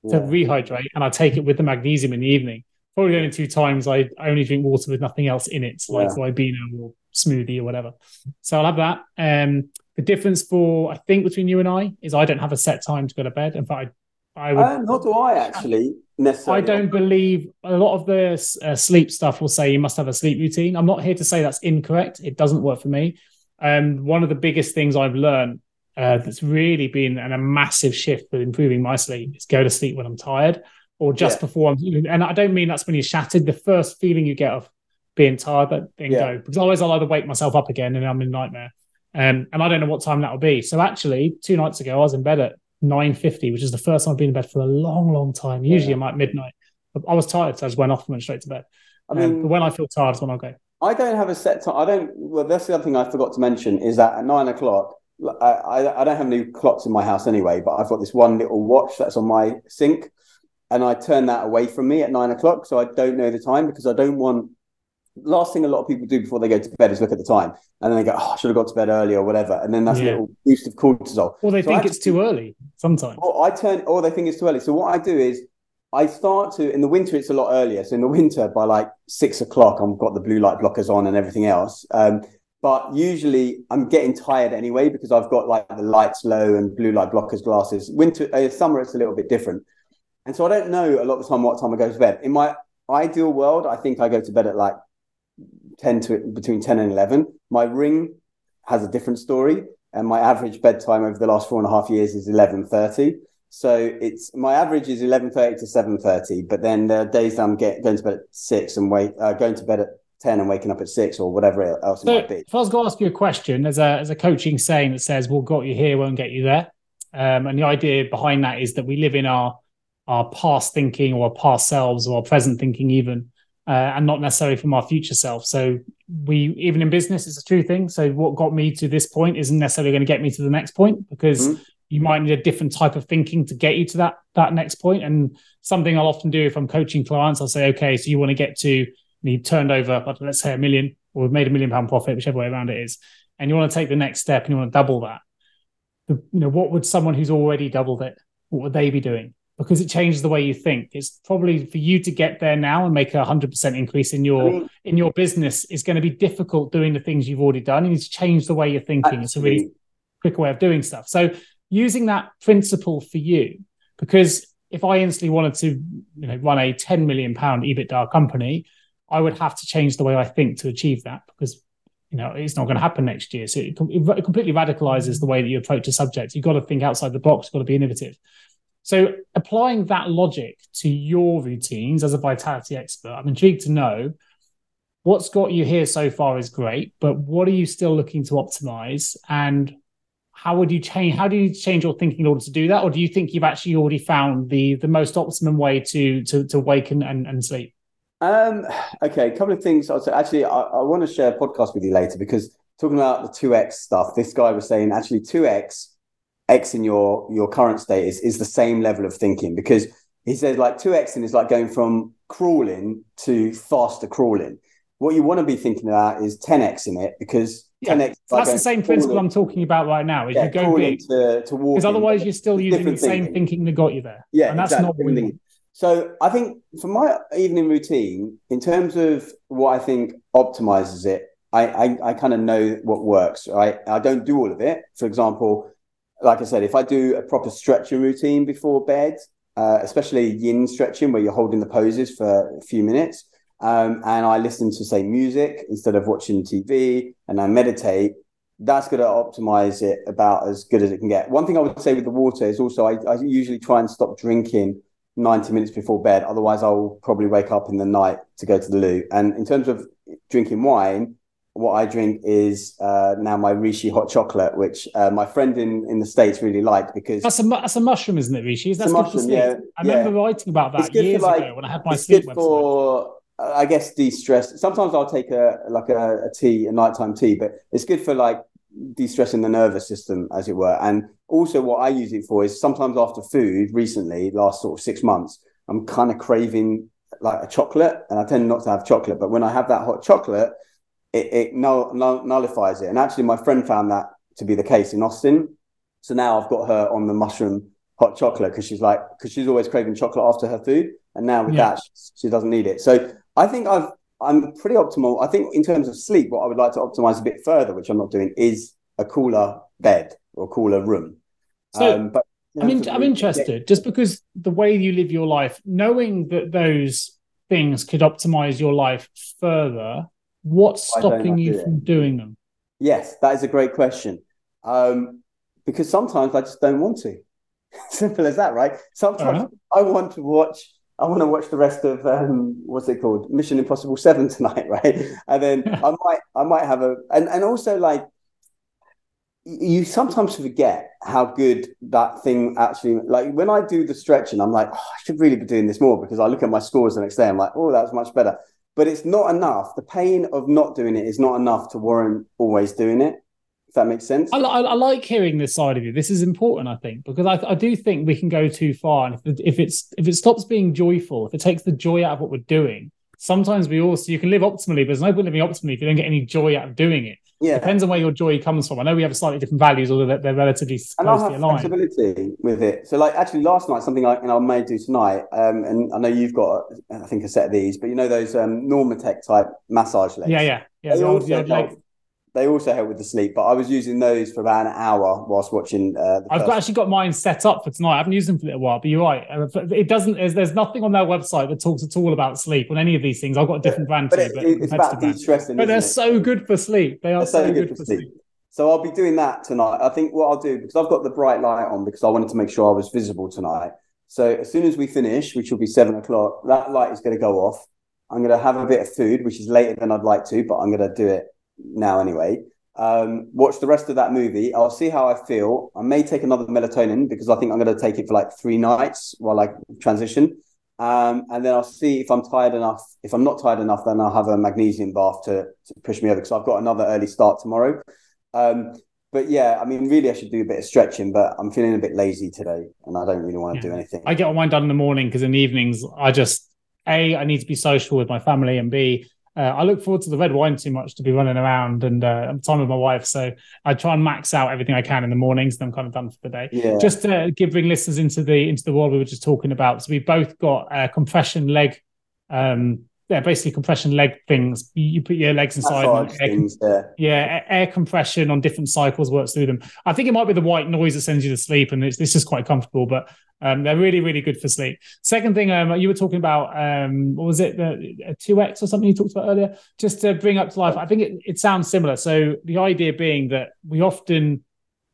to yeah. rehydrate, and I take it with the magnesium in the evening. Probably only two times I only drink water with nothing else in it, like yeah. Ribena or smoothie or whatever. So I'll have that. Um, the difference for I think between you and I is I don't have a set time to go to bed. In fact, I, I would. Uh, not do I actually necessarily. I don't believe a lot of the uh, sleep stuff will say you must have a sleep routine. I'm not here to say that's incorrect. It doesn't work for me. Um, one of the biggest things I've learned uh, that's really been an, a massive shift with improving my sleep is go to sleep when I'm tired or just yeah. before I'm. And I don't mean that's when you're shattered. The first feeling you get of being tired, but then yeah. go because otherwise I'll either wake myself up again and I'm in nightmare. Um, and I don't know what time that will be. So actually, two nights ago, I was in bed at 9.50, which is the first time I've been in bed for a long, long time. Usually yeah. I'm at midnight. I was tired, so I just went off and went straight to bed. I mean, um, but when I feel tired is when I go. I don't have a set time. I don't. Well, that's the other thing I forgot to mention is that at nine o'clock, I, I, I don't have any clocks in my house anyway, but I've got this one little watch that's on my sink, and I turn that away from me at nine o'clock, so I don't know the time because I don't want. Last thing a lot of people do before they go to bed is look at the time, and then they go, "Oh, I should have got to bed early or whatever," and then that's yeah. a little boost of cortisol. Or they so think it's too early sometimes. Or I turn, or they think it's too early. So what I do is I start to in the winter. It's a lot earlier. So in the winter, by like six o'clock, I've got the blue light blockers on and everything else. Um, but usually, I'm getting tired anyway because I've got like the lights low and blue light blockers glasses. Winter, uh, summer, it's a little bit different. And so I don't know a lot of the time what time I go to bed. In my ideal world, I think I go to bed at like ten to between ten and eleven. My ring has a different story, and my average bedtime over the last four and a half years is eleven thirty. So it's my average is eleven thirty to seven thirty, but then there are days I'm get, going to bed at six and wait uh, going to bed at ten and waking up at six or whatever else so it might be. If I was going to ask you a question, as a as a coaching saying that says, "What got you here won't get you there," um, and the idea behind that is that we live in our our past thinking or our past selves or our present thinking even. Uh, and not necessarily from our future self. So we even in business, it's a true thing. So what got me to this point isn't necessarily going to get me to the next point because mm-hmm you might need a different type of thinking to get you to that that next point. And something I'll often do if I'm coaching clients, I'll say, okay, so you want to get to and you turned over, let's say a million, or we've made a million pound profit, whichever way around it is, and you want to take the next step and you want to double that. The, you know, what would someone who's already doubled it, what would they be doing? Because it changes the way you think. It's probably for you to get there now and make a hundred percent increase in your I mean, in your business is going to be difficult doing the things you've already done. You need to change the way you're thinking. It's a really quick way of doing stuff. So using that principle for you, because if I instantly wanted to, you know, run a 10 million pound EBITDA company, I would have to change the way I think to achieve that because, you know, it's not going to happen next year. So it, it completely radicalizes the way that you approach a subject. You've got to think outside the box. You've got to be innovative. So applying that logic to your routines as a vitality expert, I'm intrigued to know what's got you here so far is great, but what are you still looking to optimize? And how would you change how do you change your thinking in order to do that? Or do you think you've actually already found the the most optimum way to to to wake and, and, and sleep? Um okay a couple of things. I'll say actually I, I want to share a podcast with you later because talking about the 2x stuff this guy was saying actually 2x x in your your current state is, is the same level of thinking because he says like 2x in is like going from crawling to faster crawling what you want to be thinking about is 10x in it because yeah, that's the same principle I'm talking about right now. Is yeah, you go big to, to because otherwise you're still using the same thinking. thinking that got you there. Yeah, and that's exactly. not want. So I think for my evening routine, in terms of what I think optimizes it, I I, I kind of know what works. Right, I don't do all of it. For example, like I said, if I do a proper stretching routine before bed, uh, especially yin stretching where you're holding the poses for a few minutes, um, and I listen to say music instead of watching TV, and I meditate, that's going to optimize it about as good as it can get. One thing I would say with the water is also I, I usually try and stop drinking 90 minutes before bed. Otherwise, I'll probably wake up in the night to go to the loo. And in terms of drinking wine, what I drink is uh, now my Reishi hot chocolate, which uh, my friend in, in the States really liked because that's a, that's a mushroom, isn't it, Reishi? That's a mushroom, yeah, I remember writing about that years like, ago when I had my sleep website. For, I guess de-stress. Sometimes I'll take a like a, a tea, a nighttime tea, but it's good for like de-stressing the nervous system, as it were. And also, what I use it for is sometimes after food. Recently, last sort of six months, I'm kind of craving like a chocolate, and I tend not to have chocolate. But when I have that hot chocolate, it, it null, null, nullifies it. And actually, my friend found that to be the case in Austin. So now I've got her on the mushroom hot chocolate because she's like because she's always craving chocolate after her food, and now with yeah. that she, she doesn't need it. So I think I've I'm pretty optimal. I think in terms of sleep, what I would like to optimize a bit further, which I'm not doing, is a cooler bed or cooler room. So, um, but I'm, in, I'm interested just because the way you live your life, knowing that those things could optimize your life further, what's stopping you do from doing them? Yes, that is a great question. Um, because sometimes I just don't want to. Simple as that, right? Sometimes uh-huh. I want to watch I want to watch the rest of um, what's it called, Mission Impossible Seven tonight, right? And then I might, I might have a, and and also like, you sometimes forget how good that thing actually. Like when I do the stretching, I'm like, oh, I should really be doing this more because I look at my scores the next day. I'm like, oh, that's much better. But it's not enough. The pain of not doing it is not enough to warrant always doing it. If that makes sense. I, I, I, like hearing this side of you. This is important, I think, because I, I do think we can go too far, and if, if it's if it stops being joyful, if it takes the joy out of what we're doing, sometimes we also you can live optimally, but there's no point living optimally if you don't get any joy out of doing it. Yeah, depends on where your joy comes from. I know we have slightly different values, although they're, they're relatively and closely aligned. Flexibility with it. So, like actually, last night something I, know, I may do tonight, um, and I know you've got, I think, a set of these, but you know those um, Normatec type massage legs. Yeah, yeah, yeah. The old, the old leg, they also help with the sleep, but I was using those for about an hour whilst watching. Uh, I've got, actually got mine set up for tonight. I haven't used them for a little while, but you're right. Uh, it doesn't. There's, there's nothing on their website that talks at all about sleep on any of these things. I've got a different brand but too, but it's about de-stressing. But they're it? so good for sleep. They are so, so, good, good for sleep. sleep. So I'll be doing that tonight. I think what I'll do because I've got the bright light on because I wanted to make sure I was visible tonight. So as soon as we finish, which will be seven o'clock, that light is going to go off. I'm going to have a bit of food, which is later than I'd like to, but I'm going to do it now anyway um, watch the rest of that movie. I'll see how I feel. I may take another melatonin because I think I'm going to take it for like three nights while I transition. Um, and then I'll see if I'm tired enough. If I'm not tired enough, then I'll have a magnesium bath to, to push me over because I've got another early start tomorrow. Um, but yeah, I mean, really, I should do a bit of stretching, but I'm feeling a bit lazy today and I don't really want to yeah. do anything. I get all mine done in the morning because in the evenings, I just, A, I need to be social with my family, and B, uh, I look forward to the red wine too much to be running around and uh, time with my wife. So I try and max out everything I can in the mornings. and I'm kind of done for the day. Yeah. Just to give bring listeners into the into the world we were just talking about. So we both got a compression leg um, yeah, basically compression leg things. You, put your legs inside. Air, things, yeah. yeah, air compression on different cycles works through them. I think it might be the white noise that sends you to sleep, and it's, it's just quite comfortable. But um, they're really, really good for sleep. Second thing, um, you were talking about um, what was it, the two X or something you talked about earlier? Just to bring up to life, I think it, it sounds similar. So the idea being that we often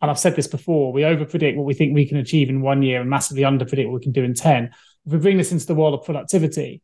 and I've said this before, we over predict what we think we can achieve in one year and massively under predict what we can do in 10. If we bring this into the world of productivity,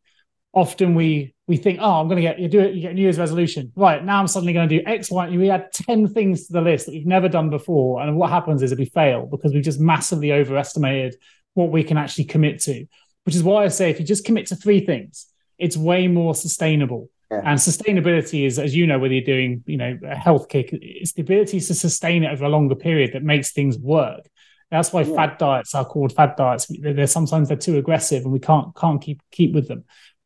often we we think, oh, I'm going to get you do it, you get New Year's resolution, right? Now I'm suddenly going to do X, Y. We add ten things to the list that we've never done before, and what happens is that we fail because we've just massively overestimated what we can actually commit to. Which is why I say if you just commit to three things, it's way more sustainable. Yeah. And sustainability is, as you know, whether you're doing, you know, a health kick, it's the ability to sustain it over a longer period that makes things work. That's why yeah. fad diets are called fad diets. They're sometimes they're too aggressive, and we can't can't keep keep with them.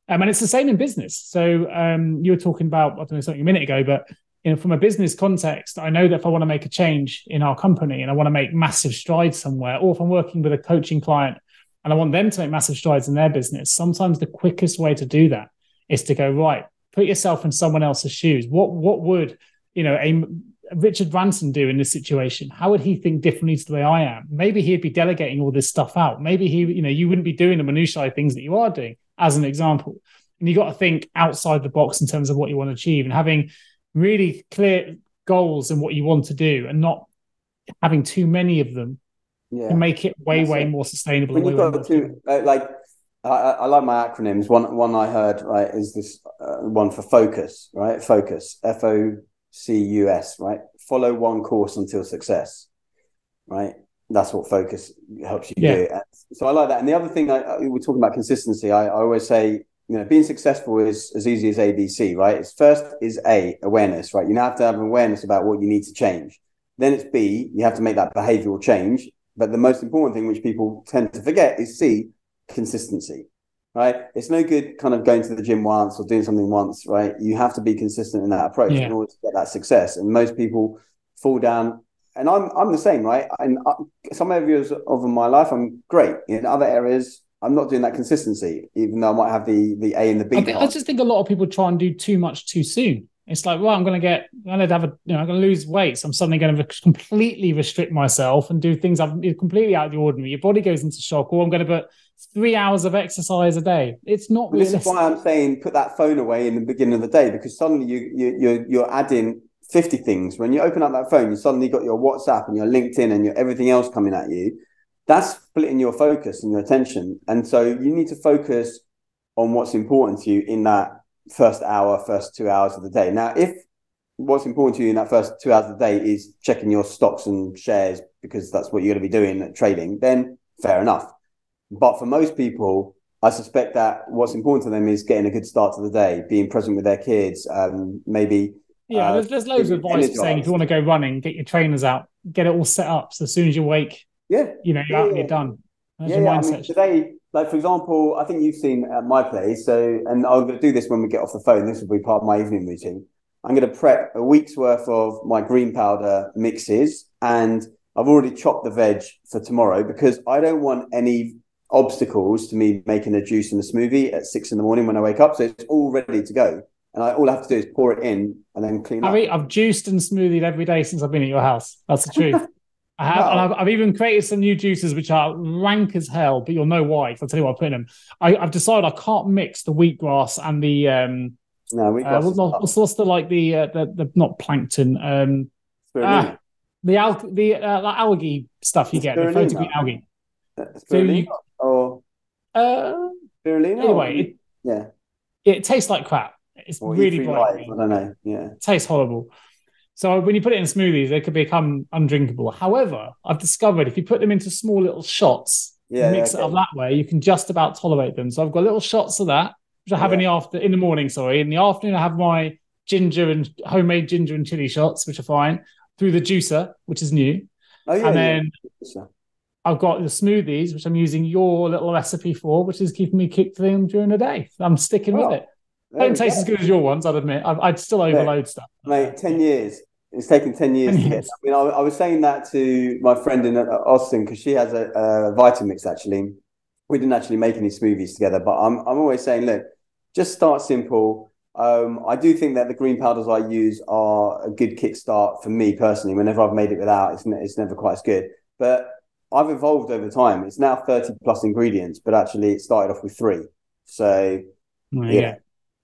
Um, and it's the same in business. So um, you were talking about, I don't know, something a minute ago, but you know, from a business context, I know that if I want to make a change in our company and I want to make massive strides somewhere, or if I'm working with a coaching client and I want them to make massive strides in their business, sometimes the quickest way to do that is to go, right, put yourself in someone else's shoes. What what would, you know, a Richard Branson do in this situation? How would he think differently to the way I am? Maybe he'd be delegating all this stuff out. Maybe he, you know, you wouldn't be doing the minutiae things that you are doing as an example. And you got to think outside the box in terms of what you want to achieve and having really clear goals and what you want to do and not having too many of them yeah. can make it way, That's way it. more sustainable. When you've got two, like, I, I, like my acronyms. One, one I heard right is this uh, one for focus, right? Focus, F O C U S, right? Follow one course until success, right? That's what focus helps you yeah. do. So I like that. And the other thing, I, we're talking about consistency. I, I, always say, you know, being successful is as easy as ABC, right? It's first is A awareness, right? You now have to have awareness about what you need to change. Then it's B, you have to make that behavioral change. But the most important thing, which people tend to forget, is C, consistency. Right? It's no good kind of going to the gym once or doing something once, right? You have to be consistent in that approach yeah. in order to get that success. And most people fall down and I'm I'm the same, right? And uh, some areas of my life, I'm great. In other areas, I'm not doing that consistency, even though I might have the the A and the B. I, think, I just think a lot of people try and do too much too soon. It's like, well, I'm going to get, I'm going to have a, you know, I'm going to lose weight. So I'm suddenly going to completely restrict myself and do things I'm completely out of the ordinary. Your body goes into shock, or I'm going to put three hours of exercise a day. It's not. This is why I'm saying put that phone away in the beginning of the day because suddenly you, you you're you're adding 50 things. When you open up that phone, you suddenly got your WhatsApp and your LinkedIn and your everything else coming at you. That's splitting your focus and your attention. And so you need to focus on what's important to you in that first hour, first two hours of the day. Now, if what's important to you in that first two hours of the day is checking your stocks and shares because that's what you're going to be doing at trading, then fair enough. But for most people, I suspect that what's important to them is getting a good start to the day, being present with their kids, um, maybe yeah, uh, there's, there's loads of advice saying if you want to go running, get your trainers out, get it all set up. So as soon as you wake, yeah, you know, you're yeah, out and you're done. That's yeah. I mean, today, like for example, I think you've seen at my place. So, and I'm going to do this when we get off the phone. This will be part of my evening routine. I'm going to prep a week's worth of my green powder mixes, and I've already chopped the veg for tomorrow because I don't want any obstacles to me making a juice and a smoothie at six in the morning when I wake up. So it's all ready to go and I all I have to do is pour it in and then clean I up. I've juiced and smoothied every day since I've been at your house. That's the truth. I have, no. and I've, I've, even created some new juices which are rank as hell, but you'll know why. I'll tell you what I put in them. I, have decided I can't mix the wheatgrass and the um. No, wheatgrass. Uh, what's, what's, the like the, uh, the the not plankton um. Ah, the al- the uh, like algae stuff you get, the photographic algae. So you, or uh, spirulina. Anyway, it, yeah, it tastes like crap. It's really bright. I don't know. Yeah, it tastes horrible. So when you put it in smoothies, they could become undrinkable. However, I've discovered if you put them into small little shots, yeah, mix okay. it up that way, you can just about tolerate them. So I've got little shots of that, which I have yeah. in the after in the morning. Sorry, in the afternoon I have my ginger and homemade ginger and chili shots, which are fine through the juicer, which is new. Oh yeah, and then yeah. I've got the smoothies, which I'm using your little recipe for, which is keeping me kicked them during the day. I'm sticking oh. with it. There don't taste go. as good as your ones, I'd admit. I, would still overload mate, stuff. Mate, 10 years. It's taken 10 years 10 to get. I mean, I, I, was saying that to my friend in uh, Austin because she has a, a Vitamix actually. We didn't actually make any smoothies together, but I'm, I'm always saying, look, just start simple. Um, I do think that the green powders I use are a good kickstart for me personally. Whenever I've made it without, it's, ne- it's never quite as good. But I've evolved over time. It's now 30 plus ingredients, but actually it started off with three. So, yeah. yeah.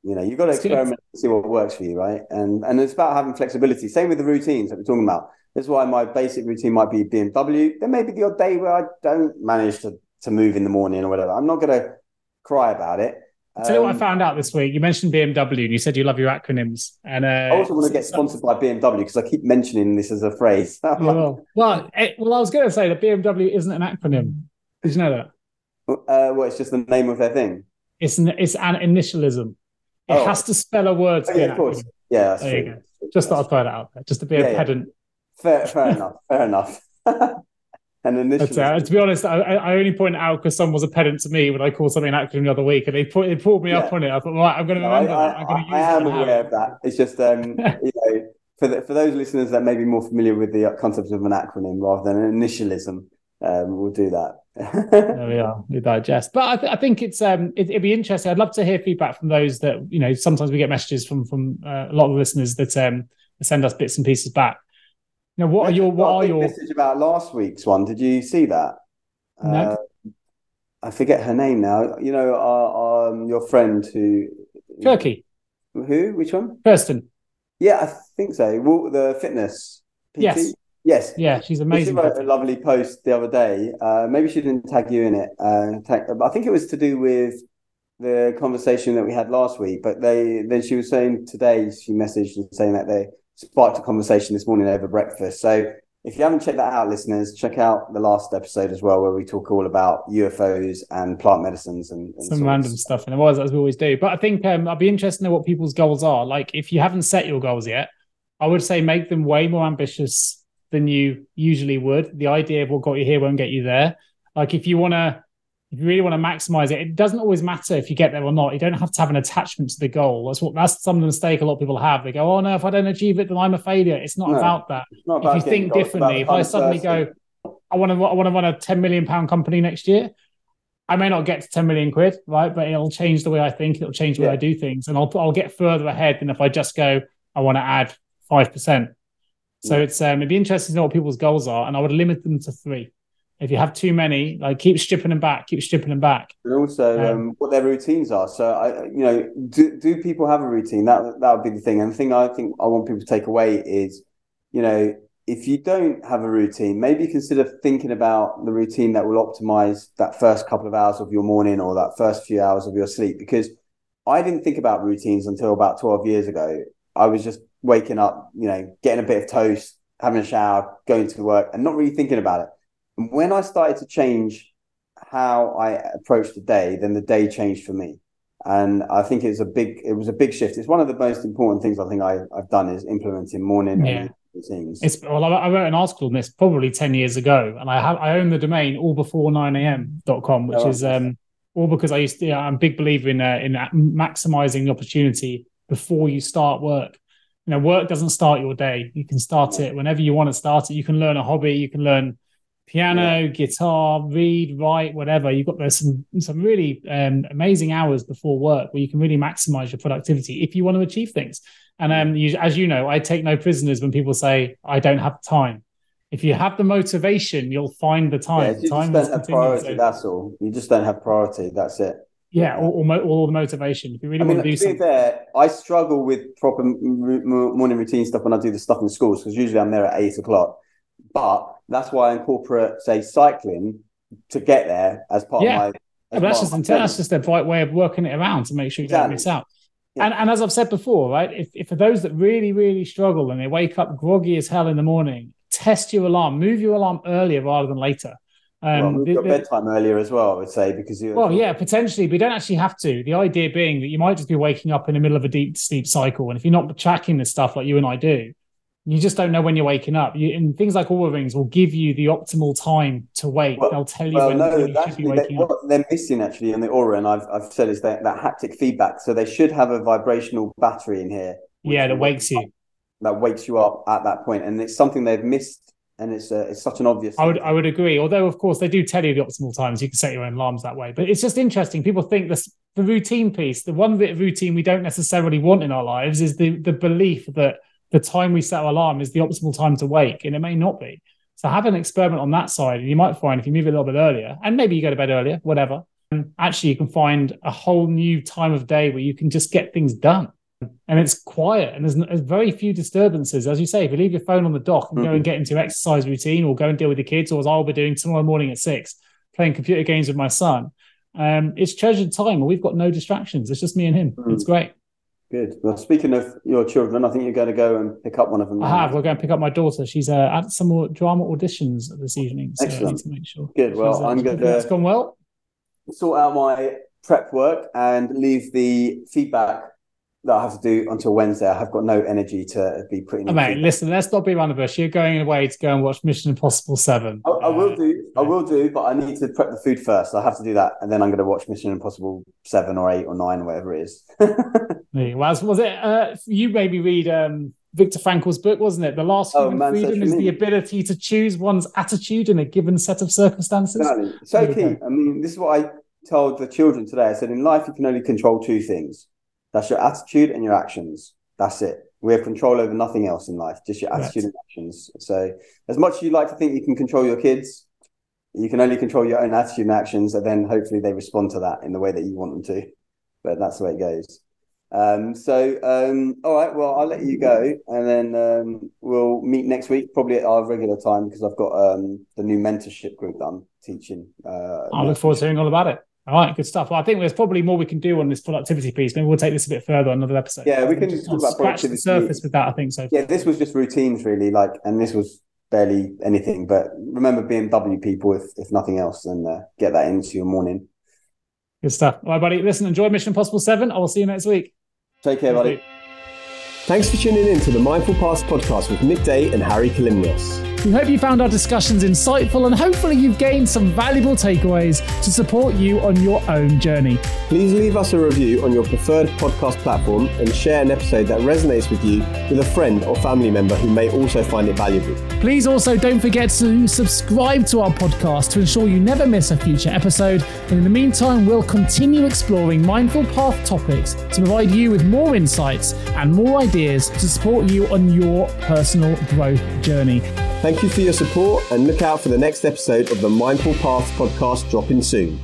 You know, you've got to experiment and see what works for you, right? And and it's about having flexibility. Same with the routines that we're talking about. That's why my basic routine might be BMW. There may be the odd day where I don't manage to to move in the morning or whatever. I'm not going to cry about it. Um, Tell you what I um, found out this week. You mentioned BMW and you said you love your acronyms. And uh, I also want to get sponsored by BMW because I keep mentioning this as a phrase. well, well, it, eh, well, I was going to say that BMW isn't an acronym. Did you know that? Uh, well, it's just the name of their thing. It's an it's an initialism. It oh. has to spell a word to oh, yeah, of course. Yeah, there you go. Just thought I'd throw that out there, just to be yeah, a pedant. Fair, fair enough. Fair enough. and initially, uh, to be honest, I, I only point out because someone was a pedant to me when I called something an acronym the other week, and they put they pulled me yeah. up on it. I thought, right, I'm going to no, remember. I, I, I, I am aware of that. It's just, um, you know, for the, for those listeners that may be more familiar with the concept of an acronym rather than an initialism, um, we'll do that. There we are. We digest, but I, th- I think it's um, it, would be interesting. I'd love to hear feedback from those that you know. Sometimes we get messages from from uh, a lot of listeners that um send us bits and pieces back. You know, what are your what are your message about last week's one? Did you see that? No. Uh, I forget her name now. You know, our, um, your friend who Turkey. Who? Which one? Kirsten. Yeah, I think so. Well, the fitness. PT? Yes. Yes. Yeah, she's amazing. She wrote a lovely post the other day. Uh, maybe she didn't tag you in it. Uh, tag, I think it was to do with the conversation that we had last week. But they then she was saying today she messaged and saying that they sparked a conversation this morning over breakfast. So if you haven't checked that out, listeners, check out the last episode as well, where we talk all about UFOs and plant medicines and, and some random stuff. And it was as we always do. But I think um, I'd be interested to know what people's goals are. Like if you haven't set your goals yet, I would say make them way more ambitious than you usually would. The idea of what got you here won't get you there. Like if you want to, if you really want to maximize it, it doesn't always matter if you get there or not. You don't have to have an attachment to the goal. That's what that's some of the mistake a lot of people have. They go, "Oh no, if I don't achieve it, then I'm a failure." It's not no, about that. Not about if you think differently, if I suddenly go, I want to, I want to run a 10 million pound company next year. I may not get to 10 million quid, right? But it'll change the way I think. It'll change the yeah. way I do things, and I'll I'll get further ahead than if I just go. I want to add five percent. So it's um, it'd be interesting to know what people's goals are, and I would limit them to three. If you have too many, like keep stripping them back, keep stripping them back. And also um, um, what their routines are. So I, you know, do do people have a routine? That that would be the thing. And the thing I think I want people to take away is, you know, if you don't have a routine, maybe consider thinking about the routine that will optimize that first couple of hours of your morning or that first few hours of your sleep. Because I didn't think about routines until about 12 years ago. I was just waking up, you know, getting a bit of toast, having a shower, going to work, and not really thinking about it when I started to change how I approached the day, then the day changed for me. And I think it's a big, it was a big shift. It's one of the most important things I think I, have done is implementing morning yeah. routines. It's well, I, wrote an article on this probably 10 years ago, and I have I own the domain all before 9am.com, which oh, is um all because I used to, I'm a big believer in uh, in maximizing the opportunity before you start work. You know, work doesn't start your day. You can start it whenever you want to start it. You can learn a hobby, you can learn piano, yeah. guitar, read, write, whatever. You've got there's some some really um, amazing hours before work where you can really maximize your productivity if you want to achieve things. And um, you, as you know, I take no prisoners when people say I don't have time. If you have the motivation, you'll find the time. Yeah, you time just don't have priority. So, that's all. You just don't have priority. That's it. Yeah, or, or, or the motivation. If you really I mean, want to do something. Fair, I struggle with proper morning routine stuff when I do the stuff in schools because usually I'm there at eight o'clock. But that's why I incorporate, say, cycling to get there as part yeah. of my. that's just intent, that's just a right way of working it around to make sure you exactly. don't miss out. Yeah. And, and as I've said before, right, if, if for those that really, really struggle and they wake up groggy as hell in the morning, test your alarm, move your alarm earlier rather than later. Um, well, got bedtime earlier as well, I would say, because you. Well, yeah, potentially, but you don't actually have to. The idea being that you might just be waking up in the middle of a deep sleep cycle, and if you're not tracking this stuff like you and I do, you just don't know when you're waking up. You, and things like Oura rings will give you the optimal time to wake. Well, They'll tell you well, when, no, when you should be waking they, up. What they're missing actually in the Oura, and I've, I've said is that, that haptic feedback. So they should have a vibrational battery in here. Yeah, that wakes you. That wakes you up at that point, and it's something they've missed. And it's uh, it's such an obvious. I would I would agree. Although of course they do tell you the optimal times. You can set your own alarms that way. But it's just interesting. People think this the routine piece. The one bit of routine we don't necessarily want in our lives is the the belief that the time we set our alarm is the optimal time to wake, and it may not be. So have an experiment on that side, and you might find if you move it a little bit earlier, and maybe you go to bed earlier, whatever. Actually, you can find a whole new time of day where you can just get things done, and it's quiet, and there's, there's very few disturbances. As you say, if you leave your phone on the dock and mm-hmm. go and get into your exercise routine, or go and deal with the kids, or as I'll be doing tomorrow morning at six, playing computer games with my son, um, it's treasured time, and we've got no distractions. It's just me and him. Mm-hmm. It's great. Good. Well, speaking of your children, I think you're going to go and pick up one of them. I have. We're going to pick up my daughter. She's uh, at some more drama auditions this evening. So Excellent. I need to make sure. Good. Well, uh, I'm going to. It's gone well. Sort out my prep work and leave the feedback that I have to do until Wednesday. I have got no energy to be putting. Oh, mate, listen, let's not be around the bush. You're going away to go and watch Mission Impossible Seven. I, I will do. I will do, but I need to prep the food first. I have to do that, and then I'm going to watch Mission Impossible Seven or Eight or Nine, or whatever it is. was was it? Uh, you maybe read um, Viktor Frankl's book, wasn't it? The last oh, human freedom is the ability to choose one's attitude in a given set of circumstances. Exactly. So key. I mean, this is what I told the children today. I said, in life, you can only control two things that's your attitude and your actions. That's it. We have control over nothing else in life, just your attitude right. and actions. So, as much as you like to think you can control your kids, you can only control your own attitude and actions, and then hopefully they respond to that in the way that you want them to. But that's the way it goes. Um, so, um, all right, well, I'll let you go, and then um, we'll meet next week, probably at our regular time, because I've got um, the new mentorship group that I'm teaching. Uh, I look forward to hearing all about it. All right, good stuff. Well, I think there's probably more we can do on this productivity piece. Maybe we'll take this a bit further on another episode. Yeah, we can just talk about scratch the surface with that. I think so. Yeah, this was just routines, really. Like, and this was barely anything. But remember BMW people, if if nothing else, and uh, get that into your morning. Good stuff. All right, buddy. Listen, enjoy Mission Impossible Seven. I will see you next week. Take care, buddy. Thanks for tuning in to the Mindful Paths podcast with Nick Day and Hari Kalymnios. We hope you found our discussions insightful and hopefully you've gained some valuable takeaways to support you on your own journey. Please leave us a review on your preferred podcast platform and share an episode that resonates with you with a friend or family member who may also find it valuable. Please also don't forget to subscribe to our podcast to ensure you never miss a future episode. And in the meantime, we'll continue exploring mindful path topics to provide you with more insights and more ideas to support you on your personal growth journey. Thank you for your support and look out for the next episode of the Mindful Path podcast dropping soon.